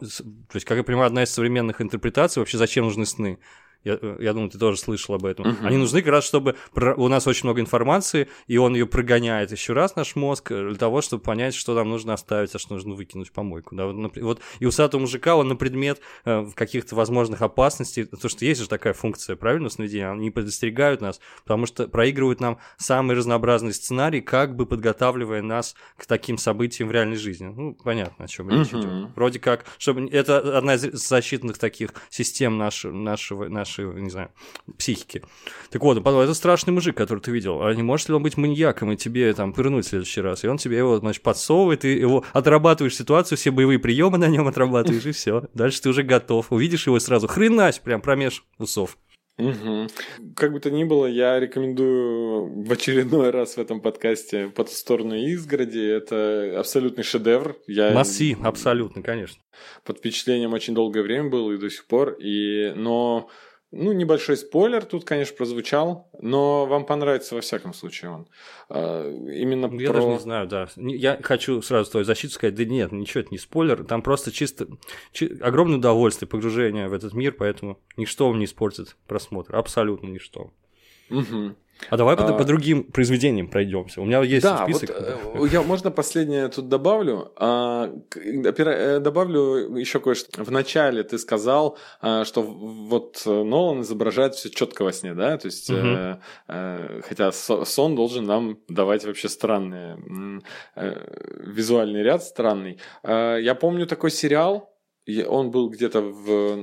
есть, как я понимаю, одна из современных интерпретаций, вообще зачем нужны сны. Я, я думаю, ты тоже слышал об этом. Uh-huh. Они нужны как раз, чтобы у нас очень много информации, и он ее прогоняет еще раз, наш мозг, э, для того, чтобы понять, что нам нужно оставить, а что нужно выкинуть в помойку. Да? Вот, вот и усатого мужика, он на предмет э, каких-то возможных опасностей, то, что есть же такая функция, правильно, сновидения, они предостерегают нас, потому что проигрывают нам самый разнообразный сценарий, как бы подготавливая нас к таким событиям в реальной жизни. Ну, понятно, о чем речь uh-huh. идет. Вроде как, чтобы это одна из защитных таких систем нашего, нашего, нашего нашей, не знаю, психики. Так вот, потом, это страшный мужик, который ты видел. А не может ли он быть маньяком и тебе там пырнуть в следующий раз? И он тебе его, значит, подсовывает, ты его отрабатываешь ситуацию, все боевые приемы на нем отрабатываешь, и все. Дальше ты уже готов. Увидишь его сразу, хренась, прям промеж усов. Угу. Как бы то ни было, я рекомендую в очередной раз в этом подкасте «По ту сторону изгороди». Это абсолютный шедевр. Я... Масси, абсолютно, конечно. Под впечатлением очень долгое время был и до сих пор. И... Но ну, небольшой спойлер тут, конечно, прозвучал, но вам понравится во всяком случае он. А, именно Я про... даже не знаю, да. Я хочу сразу твою защиту сказать, да нет, ничего, это не спойлер, там просто чисто чи... огромное удовольствие, погружение в этот мир, поэтому ничто вам не испортит просмотр, абсолютно ничто. Угу. А давай а, по, по другим произведениям пройдемся. У меня есть да, список. Вот, я можно последнее тут добавлю. А, э, добавлю еще кое-что. В начале ты сказал, а, что вот Нолан изображает все четко во сне, да? То есть, угу. э, э, хотя сон должен нам давать вообще странные э, визуальный ряд странный. Э, я помню такой сериал. Он был где-то в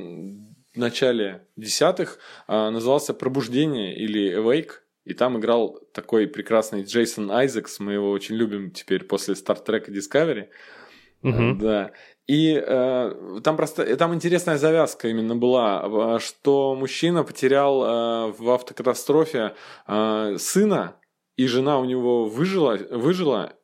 начале десятых, э, назывался «Пробуждение» или «Awake». И там играл такой прекрасный Джейсон Айзекс, мы его очень любим теперь после Star Trek Discovery. Угу. Да. И э, там просто там интересная завязка именно была, что мужчина потерял э, в автокатастрофе э, сына, и жена у него выжила, выжила,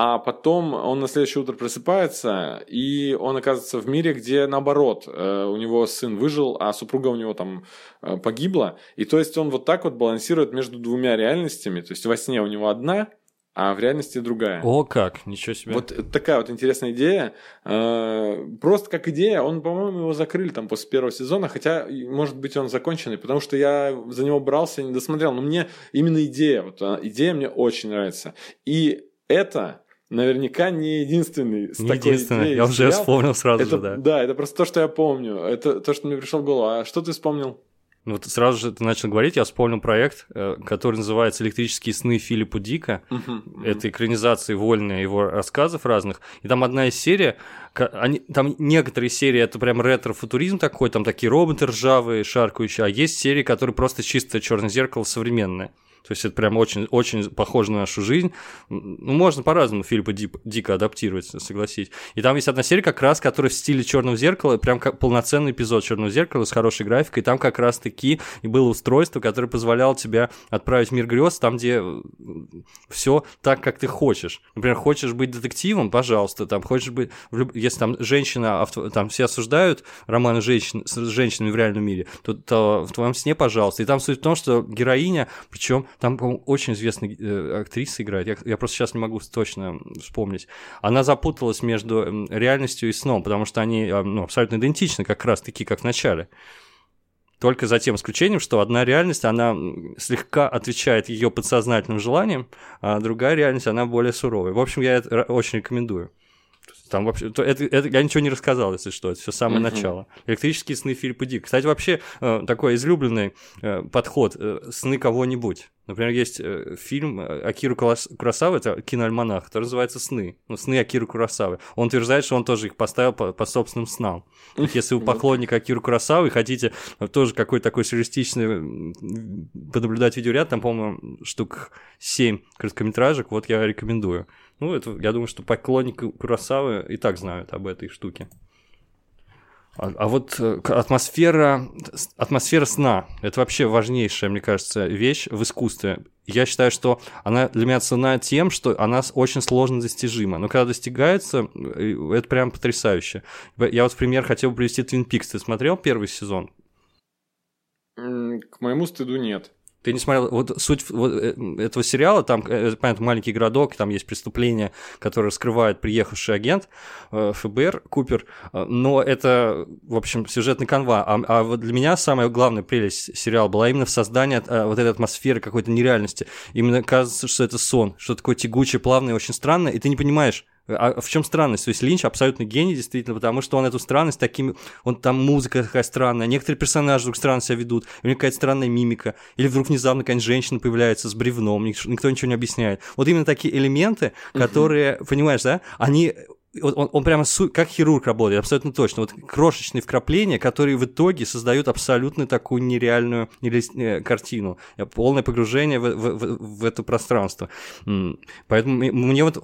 а потом он на следующее утро просыпается, и он оказывается в мире, где наоборот, э, у него сын выжил, а супруга у него там э, погибла. И то есть он вот так вот балансирует между двумя реальностями. То есть во сне у него одна, а в реальности другая. О, как, ничего себе. Вот такая вот интересная идея. Э, просто как идея, он, по-моему, его закрыли там после первого сезона, хотя, может быть, он законченный, потому что я за него брался, не досмотрел. Но мне именно идея, вот идея мне очень нравится. И это наверняка не единственный с не такой единственный, идеей. я уже сериал. вспомнил сразу это, же, да. Да, это просто то, что я помню. Это то, что мне пришло в голову. А что ты вспомнил? Ну, вот сразу же ты начал говорить, я вспомнил проект, э, который называется «Электрические сны Филиппа Дика». Uh-huh, uh-huh. Это экранизации вольные его рассказов разных. И там одна из серий, они, там некоторые серии это прям ретро-футуризм такой, там такие роботы ржавые, шаркающие, а есть серии, которые просто чисто черное зеркало современное. То есть это прям очень, очень похоже на нашу жизнь. Ну, можно по-разному Дип, дико адаптировать, согласись. И там есть одна серия как раз, которая в стиле черного зеркала, прям как полноценный эпизод черного зеркала с хорошей графикой. И там как раз таки и было устройство, которое позволяло тебе отправить в мир грез, там, где все так, как ты хочешь. Например, хочешь быть детективом, пожалуйста, там хочешь быть, если там женщина, там все осуждают романы женщин, с женщинами в реальном мире, то, то в твоем сне, пожалуйста. И там суть в том, что героиня, причем там, по-моему, очень известная э, актриса играет. Я, я просто сейчас не могу точно вспомнить. Она запуталась между реальностью и сном, потому что они э, ну, абсолютно идентичны, как раз таки, как в начале. Только за тем исключением, что одна реальность, она слегка отвечает ее подсознательным желаниям, а другая реальность, она более суровая. В общем, я это очень рекомендую. Там вообще, то это, это, я ничего не рассказал, если что, это все самое uh-huh. начало. Электрические сны Филиппа Дик. Кстати, вообще э, такой излюбленный э, подход э, сны кого-нибудь. Например, есть э, фильм э, Акиру Курасавы, это киноальманах, который называется «Сны». Ну, «Сны Акиру Курасавы». Он утверждает, что он тоже их поставил по, по собственным снам. Если вы [laughs] поклонник Акиру Курасавы и хотите тоже какой-то такой сюрреалистичный понаблюдать видеоряд, там, по-моему, штук 7 короткометражек, вот я рекомендую. Ну, это, я думаю, что поклонники Курасавы и так знают об этой штуке. А, а вот э, атмосфера, атмосфера сна – это вообще важнейшая, мне кажется, вещь в искусстве. Я считаю, что она для меня цена тем, что она очень сложно достижима. Но когда достигается, э, это прям потрясающе. Я вот в пример хотел бы привести Twin Peaks. Ты смотрел первый сезон? К моему стыду нет. Ты не смотрел, вот суть вот э, этого сериала, там, э, понятно, маленький городок, там есть преступление, которое раскрывает приехавший агент э, ФБР, Купер, но это, в общем, сюжетный канва. А, а вот для меня самая главная прелесть сериала была именно в создании вот этой атмосферы какой-то нереальности. Именно кажется, что это сон, что такое тягучее, плавное, очень странное, и ты не понимаешь, а в чем странность? То есть Линч абсолютно гений, действительно, потому что он эту странность такими... Он там музыка такая странная, некоторые персонажи вдруг странно себя ведут, у них какая-то странная мимика, или вдруг внезапно какая-нибудь женщина появляется с бревном, никто ничего не объясняет. Вот именно такие элементы, которые, uh-huh. понимаешь, да, они он, он прямо су- как хирург работает, абсолютно точно. Вот крошечные вкрапления, которые в итоге создают абсолютно такую нереальную нере- картину. Полное погружение в, в, в, в это пространство. Поэтому мне вот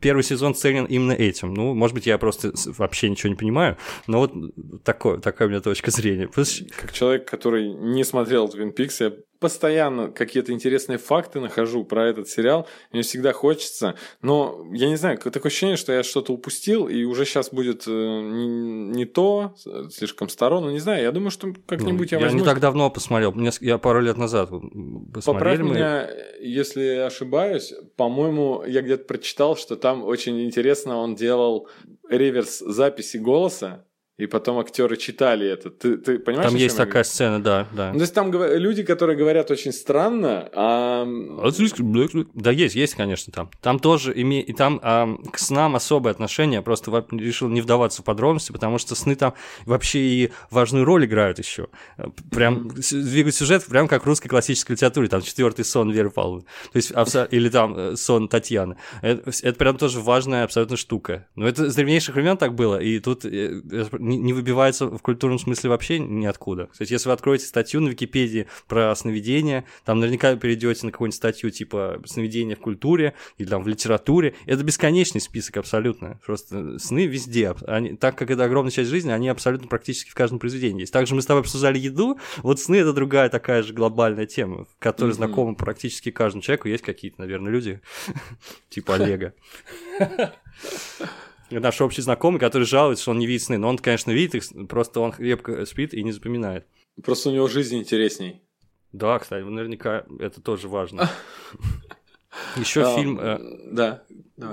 первый сезон ценен именно этим. Ну, может быть, я просто вообще ничего не понимаю, но вот такое, такая у меня точка зрения. Как человек, который не смотрел Twin Peaks, я постоянно какие-то интересные факты нахожу про этот сериал. Мне всегда хочется. Но я не знаю, такое ощущение, что я что-то упустил, и уже сейчас будет э, не, не то, слишком старо. Но не знаю, я думаю, что как-нибудь ну, я, я возьму... не так давно посмотрел. Я пару лет назад посмотрел. мы... меня, если ошибаюсь. По-моему, я где-то прочитал, что там очень интересно он делал реверс записи голоса и потом актеры читали это. Ты, ты понимаешь? Там есть такая сцена, да, да. Ну, то есть там люди, которые говорят очень странно, а... Да, есть, есть, конечно, там. Там тоже име... и там а, к снам особое отношение. Просто решил не вдаваться в подробности, потому что сны там вообще и важную роль играют еще. Прям двигают сюжет прям как в русской классической литературе. Там четвертый сон Веры Павловны. То есть, или там э, сон Татьяны. Это, это прям тоже важная абсолютно штука. Но это с древнейших времен так было, и тут э, не выбивается в культурном смысле вообще ниоткуда. Кстати, если вы откроете статью на Википедии про сновидения, там наверняка перейдете на какую-нибудь статью типа «Сновидения в культуре» или там в литературе. Это бесконечный список абсолютно. Просто сны везде. Они, так как это огромная часть жизни, они абсолютно практически в каждом произведении есть. Также мы с тобой обсуждали еду. Вот сны — это другая такая же глобальная тема, в которой mm-hmm. знакома практически каждому человеку. Есть какие-то, наверное, люди, [laughs] типа Олега. [laughs] наш общий знакомый, который жалуется, что он не видит сны. Но он, конечно, видит их, просто он крепко спит и не запоминает. Просто у него жизнь интересней. Да, кстати, наверняка это тоже важно. [laughs] Еще а, фильм э, да,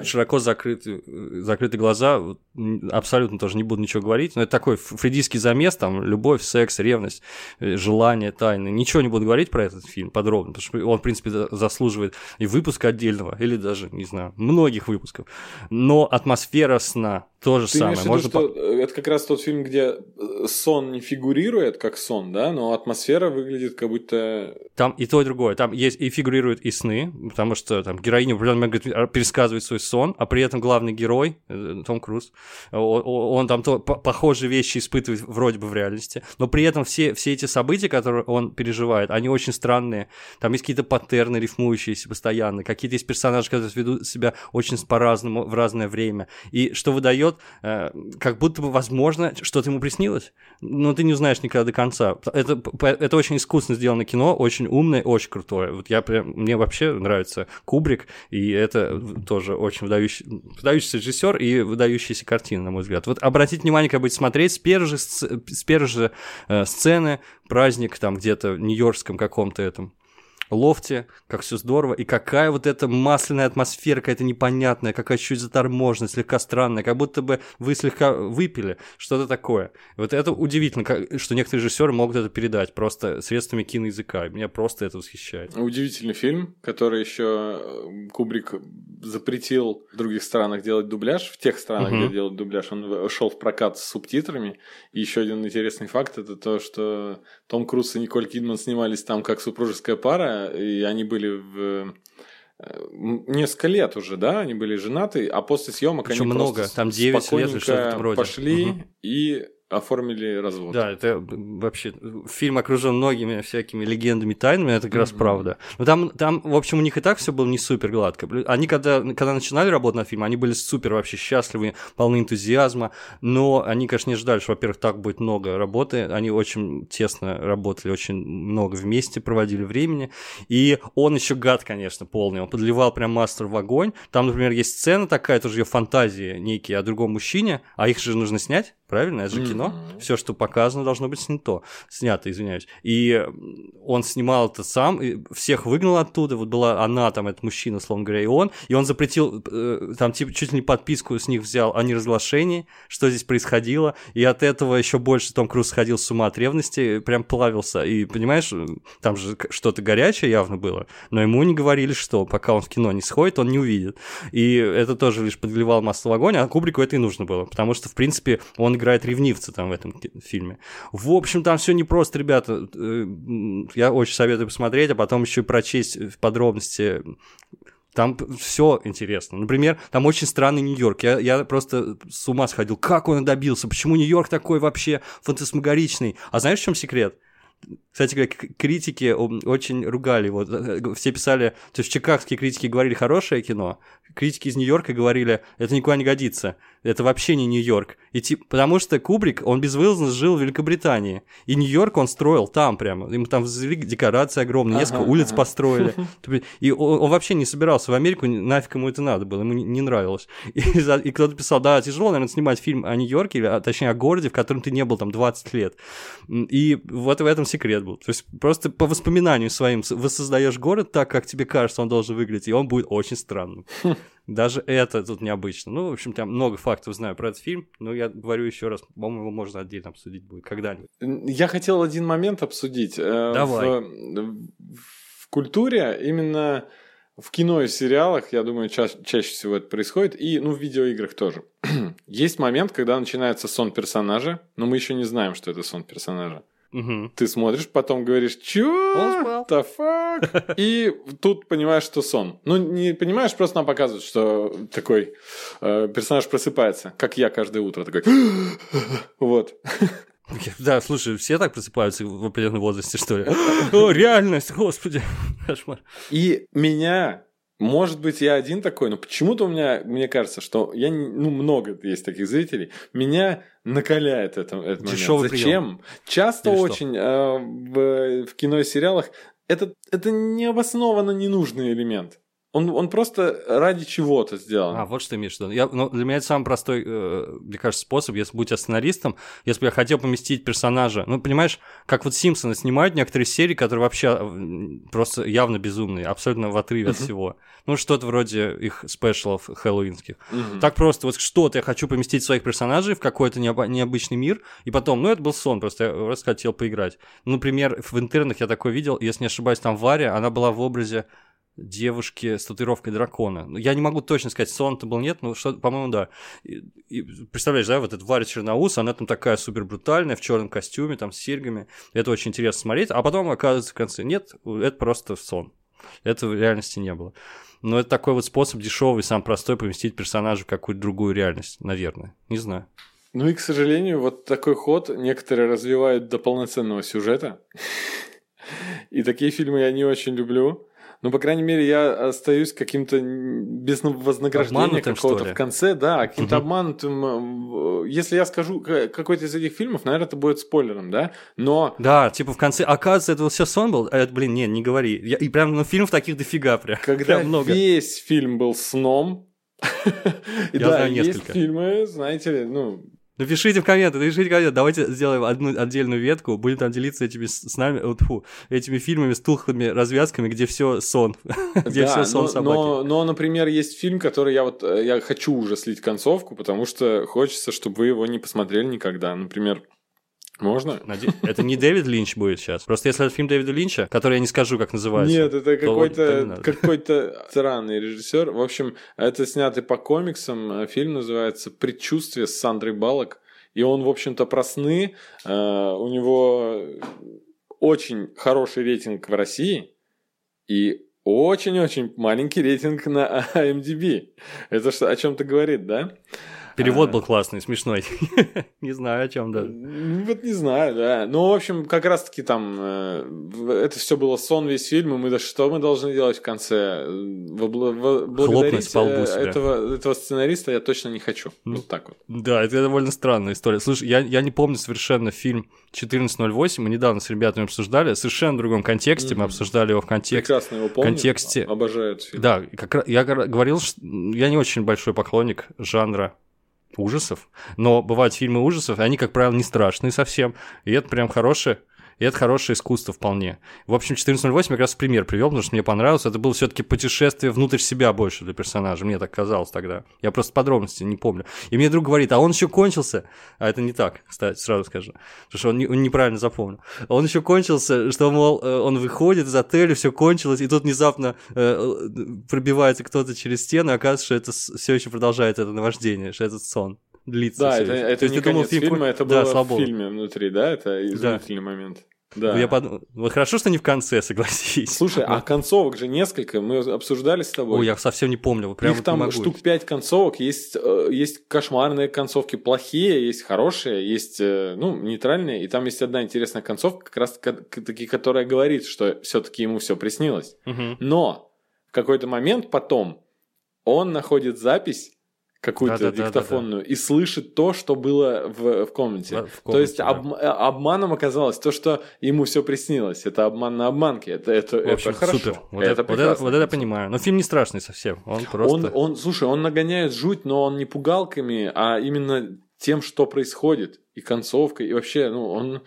широко закрыты, закрыты глаза, абсолютно тоже не буду ничего говорить, но это такой фридийский замес, там, любовь, секс, ревность, э, желание, тайны. Ничего не буду говорить про этот фильм подробно, потому что он, в принципе, заслуживает и выпуска отдельного, или даже, не знаю, многих выпусков. Но атмосфера сна, то же Ты самое. Виду, Можно что по... это как раз тот фильм, где э, сон не фигурирует как сон, да, но атмосфера выглядит как будто... Там и то, и другое. Там есть и фигурируют и сны, потому что там героиня в определенный момент пересказывает свой сон, а при этом главный герой, э, Том Круз, он, там то, похожие вещи испытывает вроде бы в реальности, но при этом все, все эти события, которые он переживает, они очень странные. Там есть какие-то паттерны, рифмующиеся постоянно, какие-то есть персонажи, которые ведут себя очень по-разному в разное время. И что выдает э, как будто бы, возможно, что-то ему приснилось, но ты не узнаешь никогда до конца. Это, это очень искусно сделано кино, очень умное, очень крутое. Вот я прям, мне вообще нравится Кубрик, и это тоже очень выдающий, выдающийся режиссер и выдающаяся картина, на мой взгляд. Вот обратите внимание, как будет смотреть с первой же, с первой же э, сцены, праздник там где-то в нью-йоркском каком-то этом лофте, как все здорово, и какая вот эта масляная атмосфера, какая-то непонятная, какая чуть заторможенная, слегка странная, как будто бы вы слегка выпили, что-то такое. Вот это удивительно, как, что некоторые режиссеры могут это передать просто средствами киноязыка. Меня просто это восхищает. Удивительный фильм, который еще э, Кубрик запретил в других странах делать дубляж, в тех странах, угу. где делают дубляж, он шел в прокат с субтитрами. И еще один интересный факт это то, что Том Круз и Николь Кидман снимались там как супружеская пара, и они были в э, несколько лет уже, да, они были женаты, а после съемок они много, там 9 лет или что-то вроде. пошли угу. и оформили развод. Да, это вообще фильм окружен многими всякими легендами, тайнами, это как раз mm-hmm. правда. Но там, там, в общем, у них и так все было не супер гладко. Они когда, когда начинали работать над фильмом, они были супер вообще счастливы, полны энтузиазма, но они, конечно, не ожидали, что, во-первых, так будет много работы. Они очень тесно работали, очень много вместе проводили времени. И он еще гад, конечно, полный. Он подливал прям мастер в огонь. Там, например, есть сцена такая, тоже ее фантазии некие о другом мужчине, а их же нужно снять, правильно? Это же mm-hmm кино. Все, что показано, должно быть снято. Снято, извиняюсь. И он снимал это сам, и всех выгнал оттуда. Вот была она, там, этот мужчина, словно говоря, и он. И он запретил, э, там, типа, чуть ли не подписку с них взял о неразглашении, что здесь происходило. И от этого еще больше Том Круз сходил с ума от ревности, прям плавился. И, понимаешь, там же что-то горячее явно было, но ему не говорили, что пока он в кино не сходит, он не увидит. И это тоже лишь подливал масло в огонь, а Кубрику это и нужно было, потому что, в принципе, он играет ревнивца там в этом фильме. В общем, там все непросто, ребята. Э, я очень советую посмотреть, а потом еще и прочесть в подробности там все интересно. Например, там очень странный Нью-Йорк. Я, я просто с ума сходил. Как он добился? Почему Нью-Йорк такой вообще фантасмагоричный? А знаешь, в чем секрет? Кстати говоря, критики очень ругали его. Э, все писали, то есть чикагские критики говорили хорошее кино, критики из Нью-Йорка говорили, это никуда не годится это вообще не Нью-Йорк. И типа, потому что Кубрик, он безвылазно жил в Великобритании. И Нью-Йорк он строил там прямо. Ему там возвели декорации огромные, несколько ага, улиц ага. построили. [laughs] И он, он вообще не собирался в Америку, нафиг ему это надо было, ему не, не нравилось. И, [laughs] и кто-то писал, да, тяжело, наверное, снимать фильм о Нью-Йорке, или, а, точнее, о городе, в котором ты не был там 20 лет. И вот в этом секрет был. То есть просто по воспоминанию своим воссоздаешь город так, как тебе кажется, он должен выглядеть, и он будет очень странным. [laughs] Даже это тут необычно. Ну, в общем, там много фактов знаю про этот фильм, но я говорю еще раз, по-моему, его можно отдельно обсудить будет когда-нибудь. Я хотел один момент обсудить. Э, Давай. В, в культуре именно в кино и сериалах, я думаю, ча- чаще всего это происходит, и ну, в видеоиграх тоже. [clears throat] Есть момент, когда начинается сон персонажа, но мы еще не знаем, что это сон персонажа. Угу. Ты смотришь, потом говоришь, чё? The fuck? [laughs] И тут понимаешь, что сон. Ну, не понимаешь, просто нам показывают, что такой э, персонаж просыпается, как я каждое утро такой. [gasps] вот. Да, слушай, все так просыпаются в определенном возрасте, что ли? [laughs] О, реальность, господи, [laughs] кошмар. И меня, может быть, я один такой, но почему-то у меня, мне кажется, что я, ну, много есть таких зрителей, меня накаляет это, этот момент. Дешёвый Зачем? Часто Или очень э, в, в кино и сериалах это, это необоснованно ненужный элемент. Он, он просто ради чего-то сделан. А, вот что ты имеешь в виду. Я, ну, для меня это самый простой, э, мне кажется, способ, если будь я сценаристом, если бы я хотел поместить персонажа. Ну, понимаешь, как вот Симпсоны снимают некоторые серии, которые вообще м, просто явно безумные, абсолютно в отрыве от всего. Ну, что-то вроде их спешлов хэллоуинских. Так просто вот что-то я хочу поместить своих персонажей в какой-то необычный мир, и потом, ну, это был сон, просто я просто хотел поиграть. Например, в интернах я такой видел, если не ошибаюсь, там Варя, она была в образе девушки с татуировкой дракона. Ну, Я не могу точно сказать, сон это был нет, но что, по-моему, да. И, и представляешь, да, вот эта Варя Черноус, она там такая супер брутальная, в черном костюме, там с серьгами. Это очень интересно смотреть. А потом оказывается в конце, нет, это просто сон. Этого в реальности не было. Но это такой вот способ дешевый, сам простой, поместить персонажа в какую-то другую реальность, наверное. Не знаю. Ну и, к сожалению, вот такой ход некоторые развивают до полноценного сюжета. [laughs] И такие фильмы я не очень люблю. Но, по крайней мере, я остаюсь каким-то без вознаграждения какого-то в конце, да, каким-то Мгм. обманутым. э, Если я скажу какой-то из этих фильмов, наверное, это будет спойлером, да? Но Да, типа в конце, оказывается, это все сон был? А это, блин, не, не говори. Я- и прям, ну, фильмов таких дофига прям. когда Прям много. весь фильм был сном, [laughs] и Я да, знаю есть несколько. фильмы, знаете ли, ну, Напишите в комменты, напишите в комменты, давайте сделаем одну отдельную ветку, будем там делиться этими с нами, вот, фу, этими фильмами с тухлыми развязками, где все сон, [laughs] где все сон собаки. но, но, например, есть фильм, который я вот э, я хочу уже слить концовку, потому что хочется, чтобы вы его не посмотрели никогда. Например, можно? Наде- Это не Дэвид Линч будет сейчас. Просто если это фильм Дэвида Линча, который я не скажу, как называется. Нет, это какой-то какой-то странный режиссер. В общем, это снятый по комиксам. Э, Фильм называется «Предчувствие» с Сандрой Балок. И он, в общем-то, про сны. Э, У него очень хороший рейтинг в России и очень-очень маленький рейтинг на [laughs] IMDb. Это что, о чем-то говорит, да? Перевод А. был классный, смешной. [laughs] Не знаю, о чем даже. Ну, Вот не знаю, да. Ну, в общем, как раз-таки там э, в- это все было сон весь фильм, и мы да что мы должны делать в конце? Благодарить по лбу себя. этого, этого сценариста я точно не хочу. Ну. Вот так вот. Да, это довольно странная история. Слушай, я, я не помню совершенно фильм 1408, мы недавно с ребятами обсуждали, в совершенно другом контексте, мы обсуждали его в контексте. Прекрасно его помню. контексте- Обожаю этот фильм. Да, как я говорил, что я не очень большой поклонник жанра ужасов, но бывают фильмы ужасов, и они, как правило, не страшные совсем, и это прям хорошее, и это хорошее искусство вполне. В общем, 1408 я как раз пример привел, потому что мне понравилось. Это было все-таки путешествие внутрь себя больше для персонажа. Мне так казалось тогда. Я просто подробности не помню. И мне друг говорит, а он еще кончился. А это не так, кстати, сразу скажу. Потому что он, не- он неправильно запомнил. Он еще кончился, что, мол, э, он выходит из отеля, все кончилось, и тут внезапно э, пробивается кто-то через стену, и оказывается, что это все еще продолжает это наваждение, что этот сон длится. Да, это, это То есть не думал, фильм фильма, это да, было слава в фильме внутри, да? Это изумительный момент. Да. Ну, Я подумал, вот хорошо, что не в конце, [laughs] согласись. Слушай, а концовок же несколько, мы обсуждали с тобой. Ой, я совсем не помню, прям Их вот там штук пять концовок. Есть, э, есть кошмарные концовки, плохие, есть хорошие, есть э, ну, нейтральные. И там есть одна интересная концовка, как раз таки, которая говорит, что все-таки ему все приснилось. Мгм. Но в какой-то момент потом он находит запись какую-то Да-да-да-да-да. диктофонную и слышит то, что было в, в комнате. В- в то есть комнате, об- э, обманом оказалось то, что ему все приснилось. Это обман на обманке. Это, это, В общем, это хорошо. супер. Вот это это, вот, это, вот это я понимаю. Но фильм не страшный совсем. Он просто... Он, он, слушай, он нагоняет жуть, но он не пугалками, а именно тем, что происходит, и концовкой, и вообще, ну, он...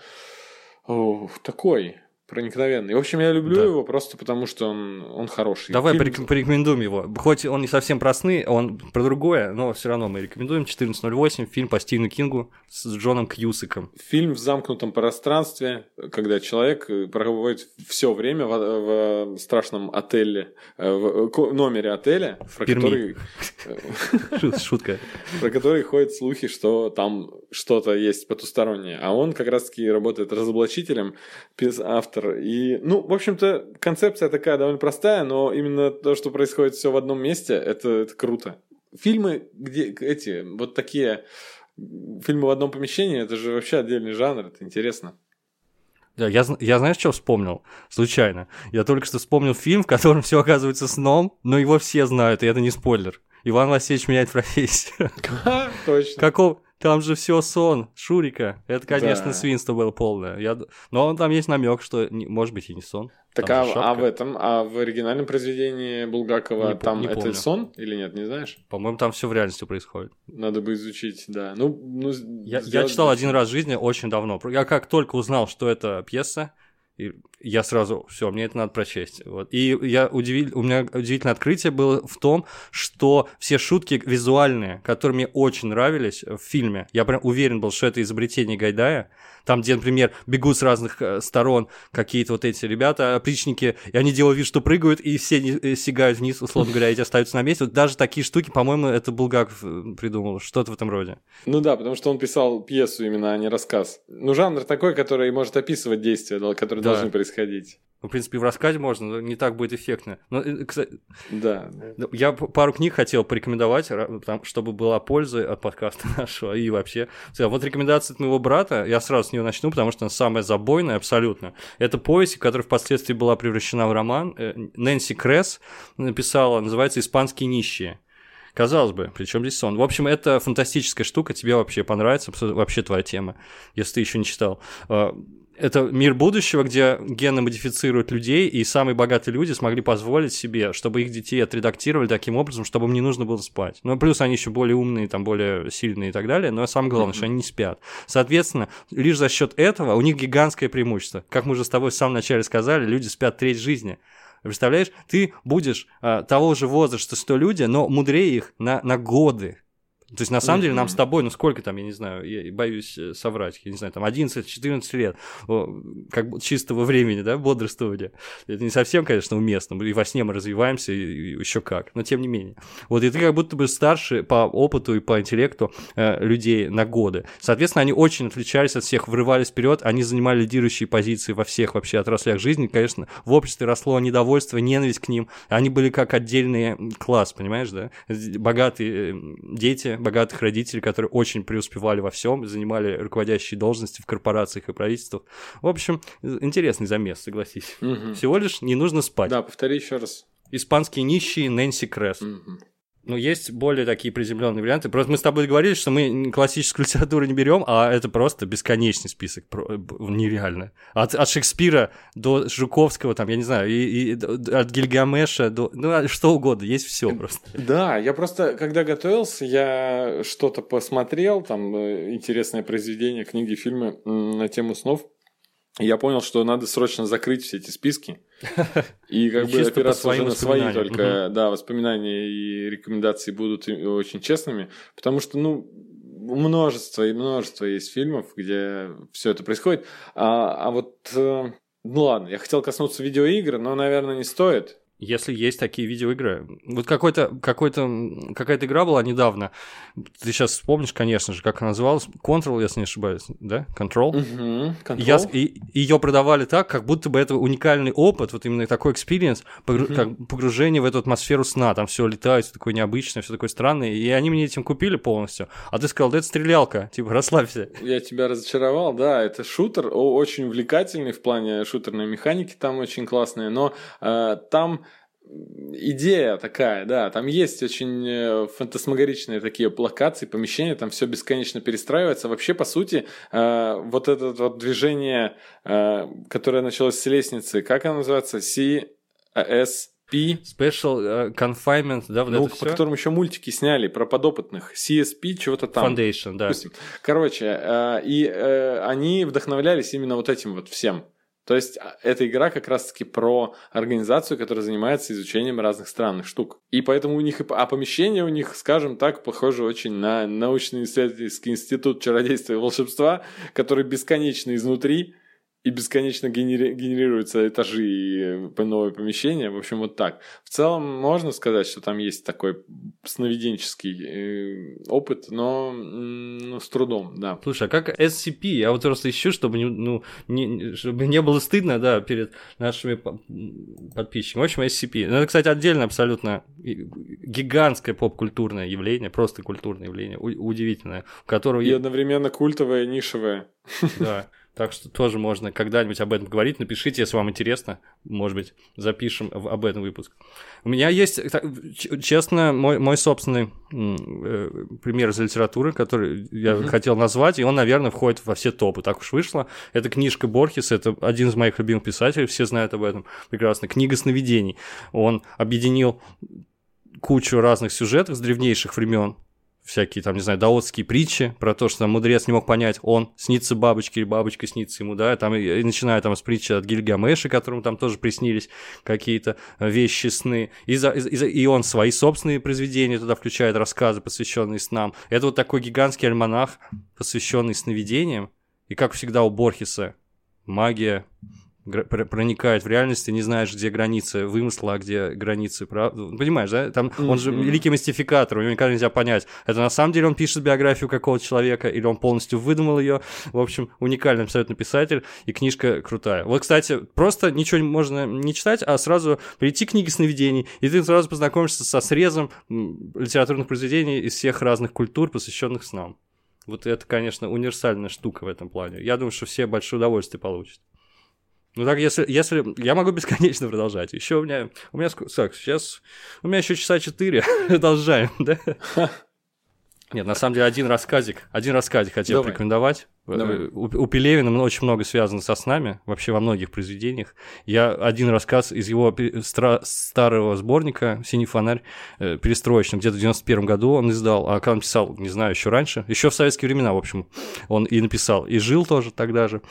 О, такой проникновенный. В общем, я люблю Да. его просто потому, что он, он хороший. Давай Фильм- порек- порекомендуем его. Хоть он не совсем про сны, он про другое, но все равно мы рекомендуем. 14.08, фильм по Стивену Кингу с Джоном Кьюсиком. Фильм в замкнутом пространстве, когда человек э, проводит все время в, в страшном отеле, э, в э, номере отеля, про Перми. который, [laughs] Шу- Шутка. про который ходят слухи, что там что-то есть потустороннее. А он как раз-таки работает разоблачителем, пис- автор. И, ну, в общем-то, концепция такая довольно простая, но именно то, что происходит все в одном месте, это, это круто. Фильмы, где эти, вот такие фильмы в одном помещении, это же вообще отдельный жанр, это интересно. Да, я, я знаешь, что вспомнил? Случайно. Я только что вспомнил фильм, в котором все оказывается сном, но его все знают, и это не спойлер. Иван Васильевич меняет профессию. [laughs] Точно. Каков? Там же все сон, Шурика. Это, конечно, Да. свинство было полное. Я... Но там есть намек, что может быть и не сон. Так Там а, а в этом, а в оригинальном произведении Булгакова Не там не это помню. сон или нет, не знаешь? По-моему, там все в реальности происходит. Надо бы изучить, да. Ну, ну Я, я читал один раз в жизни очень давно. Я как только узнал, что это пьеса, и я сразу, все, мне это надо прочесть. Вот. И я удивил, у меня удивительное открытие было в том, что все шутки визуальные, которые мне очень нравились в фильме, я прям уверен был, что это изобретение Гайдая, там, где, например, бегут с разных э, сторон какие-то вот эти ребята, опричники, и они делают вид, что прыгают, и все не- э, сигают вниз, условно говоря, эти остаются на месте. Вот даже такие штуки, по-моему, это Булгаков э, придумал, что-то в этом роде. Ну да, потому что он писал пьесу именно, а не рассказ. Ну, жанр такой, который может описывать действия, которые Да. должны происходить. Ну, в принципе, в рассказе можно, но не так будет эффектно. Но, э, кстати, Да. ну, я пару книг хотел порекомендовать, чтобы была польза от подкаста [laughs] нашего и вообще. Вот рекомендация от моего брата, я сразу с нее начну, потому что она самая забойная абсолютно. Это повесть, которая впоследствии была превращена в роман. Э, Нэнси Кресс написала, называется «Испанские нищие». Казалось бы, причем здесь сон. В общем, это фантастическая штука, тебе вообще понравится, вообще твоя тема, если ты еще не читал. Это мир будущего, где генно модифицируют людей, и самые богатые люди смогли позволить себе, чтобы их детей отредактировали таким образом, чтобы им не нужно было спать. Ну, плюс они еще более умные, там, более сильные и так далее, но самое главное, что они не спят. Соответственно, лишь за счет этого у них гигантское преимущество. Как мы уже с тобой в самом начале сказали, люди спят треть жизни. Представляешь, ты будешь а, того же возраста, что люди, но мудрее их на, на годы. То есть, на самом деле, нам с тобой, ну сколько там, я не знаю, я боюсь э, соврать, я не знаю, там 11-14 лет, как чистого времени, да, бодрствования. Это не совсем, конечно, уместно, и во сне мы развиваемся, и, еще как, но тем не менее. Вот, и ты как будто бы старше по опыту и по интеллекту э, людей на годы. Соответственно, они очень отличались от всех, врывались вперед, они занимали лидирующие позиции во всех вообще отраслях жизни. Конечно, в обществе росло недовольство, ненависть к ним. Они были как отдельный класс, понимаешь, да? Богатые э, дети, богатых родителей, которые очень преуспевали во всем, занимали руководящие должности в корпорациях и правительствах. В общем, интересный замес, согласись. Мгм. Всего лишь не нужно спать. Да, повтори еще раз. Испанские нищие Нэнси Кресс. Мгм. Ну, есть более такие приземленные варианты. Просто мы с тобой договорились, что мы классическую литературу не берем, а это просто бесконечный список. б- Нереально. От, от Шекспира до Жуковского, там, я не знаю, и, и от Гильгамеша до. Ну, а что угодно, есть все просто. Да, я просто, когда готовился, я что-то посмотрел, там э, интересное произведение, книги, фильмы на тему снов. И я понял, что надо срочно закрыть все эти списки. [laughs] И как бы опираться уже на свои только, да, воспоминания и рекомендации будут очень честными. Потому что, ну, множество и множество есть фильмов, где все это происходит. А, а вот, э, ну ладно, я хотел коснуться видеоигр, но, наверное, не стоит. Если есть такие видеоигры. Вот какой-то, какой-то, какая-то игра была недавно. Ты сейчас вспомнишь, конечно же, как она называлась. Control, если не ошибаюсь, да? Control? Мгм. И Я, Control. и, ее продавали так, как будто бы это уникальный опыт, вот именно такой experience, погру- Мгм. как погружение в эту атмосферу сна. Там все летает, все такое необычное, все такое странное. И они мне этим купили полностью. А ты сказал, да это стрелялка, типа, расслабься. Я тебя разочаровал, да, это шутер, очень увлекательный в плане шутерной механики, там очень классные, но э, там идея такая, да, там есть очень э, фантасмагоричные такие локации, помещения, там все бесконечно перестраивается. Вообще, по сути, э, вот это вот движение, э, которое началось с лестницы, как оно называется? CSS P. Special uh, Confinement, да, вот ну, это по все. которым еще мультики сняли про подопытных. CSP, чего-то там. Foundation, да. Короче, э, и э, они вдохновлялись именно вот этим вот всем. То есть а, эта игра как раз-таки про организацию, которая занимается изучением разных странных штук. И поэтому у них, а помещение у них, скажем так, похоже очень на научно-исследовательский институт чародейства и волшебства, который бесконечно изнутри, и бесконечно генери- генерируются этажи и э, новые помещения. В общем, вот так. В целом, можно сказать, что там есть такой сновиденческий э, опыт, но ну, с трудом, да. Слушай, а как SCP? Я вот просто ищу, чтобы не, ну, не, чтобы не было стыдно, да, перед нашими подписчиками. В общем, SCP. Ну, это, кстати, отдельно абсолютно гигантское поп-культурное явление, просто культурное явление, удивительное, в которого... И одновременно культовое, нишевое. Да. Так что тоже можно когда-нибудь об этом говорить. Напишите, если вам интересно. Может быть, запишем об этом выпуск. У меня есть, честно, мой, мой собственный э, пример из литературы, который я mm-hmm. хотел назвать, и он, наверное, входит во все топы. Так уж вышло. Это книжка Борхеса, это один из моих любимых писателей, все знают об этом прекрасно. Книга сновидений. Он объединил кучу разных сюжетов с древнейших времен всякие там, не знаю, даотские притчи про то, что там мудрец не мог понять, он снится бабочке или бабочка снится ему, да, там, и, и начиная там с притчи от Гильгамеша, которому там тоже приснились какие-то вещи, сны, и, за, и, и он свои собственные произведения туда включает, рассказы, посвященные снам. Это вот такой гигантский альманах, посвященный сновидениям, и как всегда у Борхеса магия, проникает в реальность, ты не знаешь, где границы вымысла, а где границы правды. Понимаешь, да? Там mm-hmm. он же великий мистификатор, у него никогда нельзя понять, это на самом деле он пишет биографию какого-то человека, или он полностью выдумал ее. В общем, уникальный абсолютно писатель, и книжка крутая. Вот, кстати, просто ничего можно не читать, а сразу прийти к книге сновидений, и ты сразу познакомишься со срезом литературных произведений из всех разных культур, посвященных снам. Вот это, конечно, универсальная штука в этом плане. Я думаю, что все большое удовольствие получат. Ну так, если, если... Я могу бесконечно продолжать. Еще у меня... У меня... Так, сейчас... У меня еще часа четыре. [laughs] Продолжаем, да? [laughs] Нет, на самом деле один рассказик, один рассказик хотел Давай. порекомендовать. Э, Давай. У, у Пелевина очень много связано со снами, вообще во многих произведениях. Я один рассказ из его стра- старого сборника «Синий фонарь» э, перестроечный, где-то в 91 году он издал, а когда он писал, не знаю, еще раньше, еще в советские времена, в общем, он и написал, и жил тоже тогда же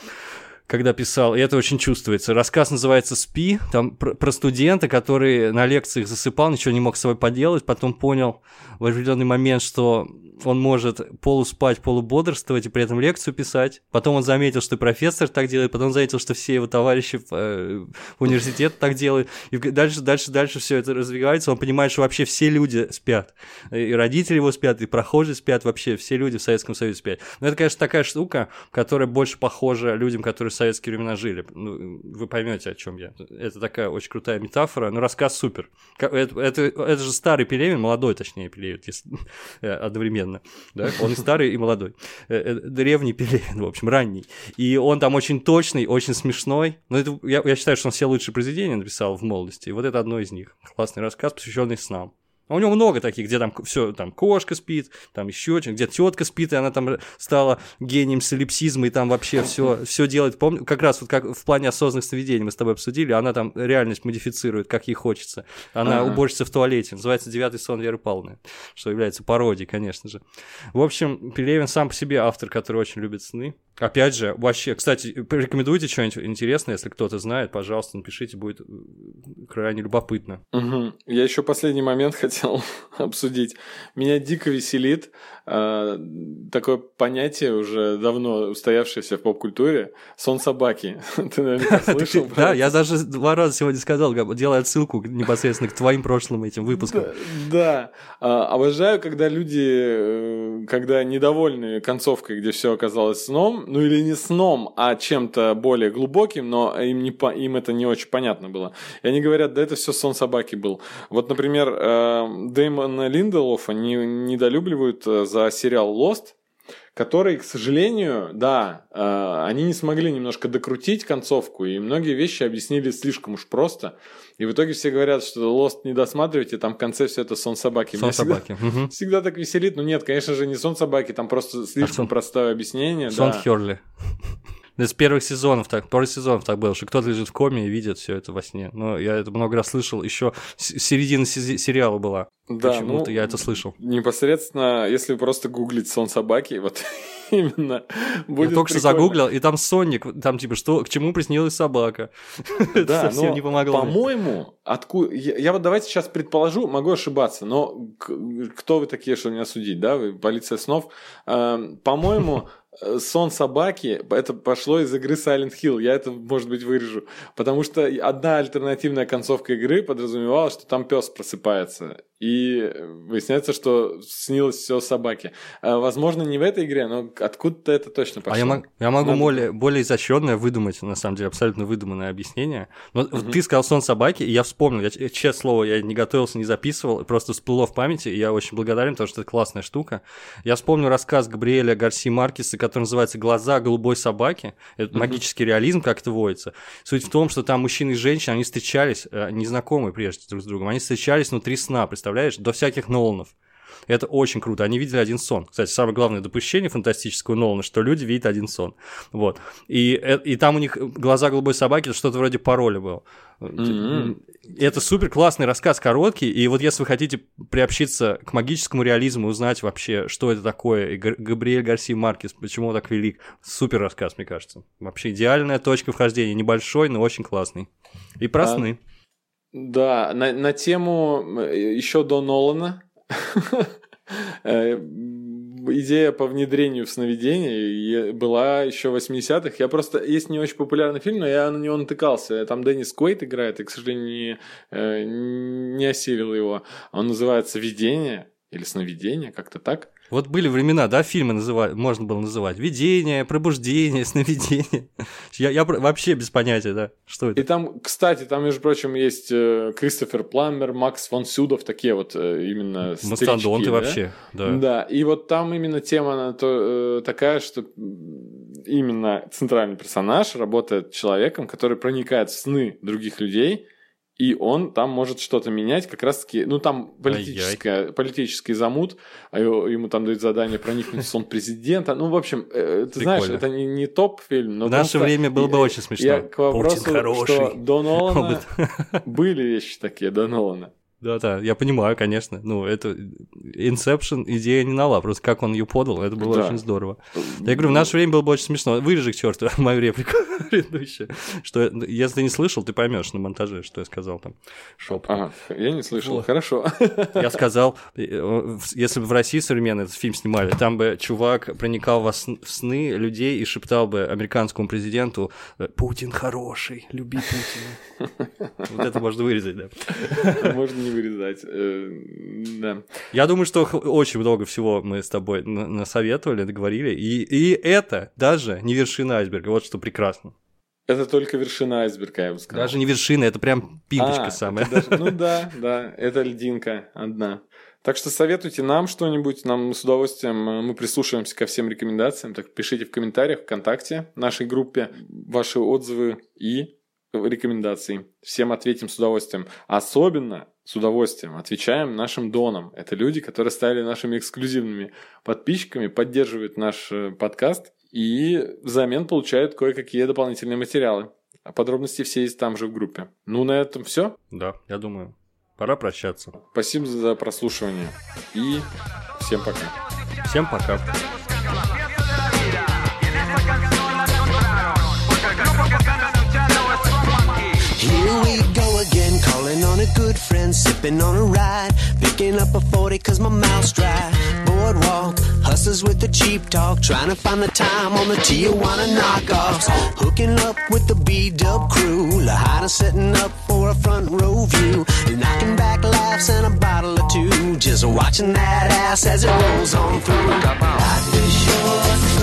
когда писал, и это очень чувствуется. Рассказ называется «Спи», там про, про студента, который на лекциях засыпал, ничего не мог с собой поделать, потом понял в определенный момент, что он может полуспать, полубодрствовать и при этом лекцию писать. Потом он заметил, что профессор так делает, потом заметил, что все его товарищи э, в университете так делают. И дальше, дальше, дальше все это развивается. Он понимает, что вообще все люди спят. И родители его спят, и прохожие спят, вообще все люди в Советском Союзе спят. Но это, конечно, такая штука, которая больше похожа людям, которые в советские времена жили. Ну, вы поймете, о чем я. Это такая очень крутая метафора, но рассказ супер. Это, это, это же старый Пелевин, молодой, точнее, Пелевин, если, одновременно одновременно. Да? [laughs] Он и старый, и молодой. Э, э, древний Пелевин, в общем, ранний. И он там очень точный, очень смешной. Но это, я, я считаю, что он все лучшие произведения написал в молодости. И вот это одно из них. Классный рассказ, посвященный снам. А у него много таких, где там все, там кошка спит, там еще что где тетка спит, и она там стала гением солипсизма, и там вообще все, все делает. Помню, как раз вот как в плане осознанных сновидений мы с тобой обсудили, она там реальность модифицирует, как ей хочется. Она уборщица в туалете, называется «Девятый сон Веры Павловны», что является пародией, конечно же. В общем, Пелевин сам по себе автор, который очень любит сны. Опять же, вообще, кстати, порекомендуйте что-нибудь интересное, если кто-то знает, пожалуйста, напишите, будет крайне любопытно. Угу. Я еще последний момент [laughs] хотел обсудить. Меня дико веселит э, такое понятие, уже давно устоявшееся в поп-культуре, сон собаки. [laughs] Ты наверняка [laughs] слышал? Да, я даже два раза сегодня сказал, делая отсылку непосредственно к твоим прошлым этим выпускам. Да, а, обожаю, когда люди, э, когда недовольны концовкой, где все оказалось сном, ну или не сном, а чем-то более глубоким, но им, не, им это не очень понятно было. И они говорят, да это все сон собаки был. Вот, например, э, Дэймона Линделофа не, недолюбливают э, за сериал Lost, который, к сожалению, да, э, они не смогли немножко докрутить концовку, и многие вещи объяснили слишком уж просто. И в итоге все говорят, что Lost не досматривайте, там в конце все это сон собаки. Сон Меня собаки. Всегда, угу. всегда так веселит. Ну нет, конечно же, не сон собаки, там просто слишком а сон... простое объяснение. Сон да. Херли. Да, с первых сезонов так, пару сезонов так было, что кто-то лежит в коме и видит все это во сне. Но я это много раз слышал, еще середина сериала была. Да, Почему-то ну, я это слышал. Непосредственно, если просто гуглить сон собаки, [laughs] вот именно будет Я только что загуглил, и там Соник, там типа, что, к чему приснилась собака. [laughs] Да, совсем не помогло. По-моему, откуда... Я, я вот давайте сейчас предположу, могу ошибаться, но кто вы такие, что меня судить, да? Вы полиция снов. Э, по-моему, [laughs] сон собаки, это пошло из игры Silent Hill, я это, может быть, вырежу. Потому что одна альтернативная концовка игры подразумевала, что там пес просыпается. И выясняется, что снилось все собаке. А, возможно, не в этой игре, но откуда-то это точно пошло. А я, мог, я могу Надо... более, более изощренное выдумать, на самом деле, абсолютно выдуманное объяснение. Но угу. ты сказал сон собаки, и я вспомнил, я, честное слово, я не готовился, не записывал, просто всплыло в памяти, и я очень благодарен, потому что это классная штука. Я вспомнил рассказ Габриэля Гарси Маркеса, который называется «Глаза голубой собаки». Это угу. магический реализм, как это водится. Суть в том, что там мужчина и женщина, они встречались, э, незнакомые прежде друг с другом, они встречались внутри сна, представляешь? представляешь, до всяких Ноланов. Это очень круто. Они видели один сон. Кстати, самое главное допущение фантастического Нолана, что люди видят один сон. Вот. И, э, и там у них глаза голубой собаки, что-то вроде пароля было. Mm-hmm. Это супер классный рассказ, короткий. И вот если вы хотите приобщиться к магическому реализму, узнать вообще, что это такое, и Габриэль Гарси Маркес, почему он так велик, супер рассказ, мне кажется. Вообще идеальная точка вхождения. Небольшой, но очень классный. И про а... сны. Да, на, на тему еще до Нолана [laughs] э, идея по внедрению в сновидение была еще в 80-х. Я просто... Есть не очень популярный фильм, но я на него натыкался. Там Деннис Куэйт играет, и, к сожалению, не, э, не осилил его. Он называется «Видение» или «Сновидение», как-то так. Вот были времена, да, фильмы называть, можно было называть. Видение, пробуждение, сновидение. [laughs] Я, я вообще без понятия, да, что это. И там, кстати, там, между прочим, есть э, Кристофер Пламмер, Макс фон Сюдов, такие вот э, именно Мастодонты да? вообще, да. Да, и вот там именно тема она то, э, такая, что именно центральный персонаж работает человеком, который проникает в сны других людей – и он там может что-то менять, как раз-таки, ну, там политическая, политический замут, а ему там дают задание проникнуть в сон президента. Ну, в общем, э, ты Прикольно. знаешь, это не, не топ-фильм, но... В наше время было бы очень смешно. Я к вопросу, что до Нолана [laughs] были вещи такие, до Нолана. Да-да, я понимаю, конечно. Ну, это Inception идея не нова, просто как он ее подал, это было да. очень здорово. Я говорю, в наше время было бы очень смешно. Вырежи к черту [laughs] мою реплику [laughs] предыдущую. Что, если ты не слышал, ты поймешь на монтаже, что я сказал там. Шоп. Ага, я не слышал, вот. хорошо. Я [laughs] сказал, э, если бы в России современно этот фильм снимали, там бы чувак проникал в сны людей и шептал бы американскому президенту «Путин хороший, люби Путина». Вот это можно вырезать, да. Можно не вырезать. Э, да. Я думаю, что очень много всего мы с тобой насоветовали, договорили. И, и это даже не вершина айсберга. Вот что прекрасно. Это только вершина айсберга, я бы сказал. Даже не вершина, это прям пимпочка а, самая. Даже, ну [laughs] да, да, это льдинка одна. Так что советуйте нам что-нибудь, нам с удовольствием, э, мы прислушиваемся ко всем рекомендациям. Так пишите в комментариях ВКонтакте нашей группе ваши отзывы и рекомендации. Всем ответим с удовольствием. Особенно с удовольствием отвечаем нашим донам. Это люди, которые стали нашими эксклюзивными подписчиками, поддерживают наш э, подкаст и взамен получают кое-какие дополнительные материалы. А подробности все есть там же в группе. Ну, на этом все. Да, я думаю. Пора прощаться. Спасибо за прослушивание. И всем пока. Всем пока. On a good friend, sipping on a ride, picking up a 40 cause my mouth's dry. Boardwalk, hustlers with the cheap talk, trying to find the time on the Tijuana knockoffs. Hooking up with the B-dub crew, Lahaina setting up for a front row view. Knocking back laughs and a bottle or two, just watching that ass as it rolls on through. Life is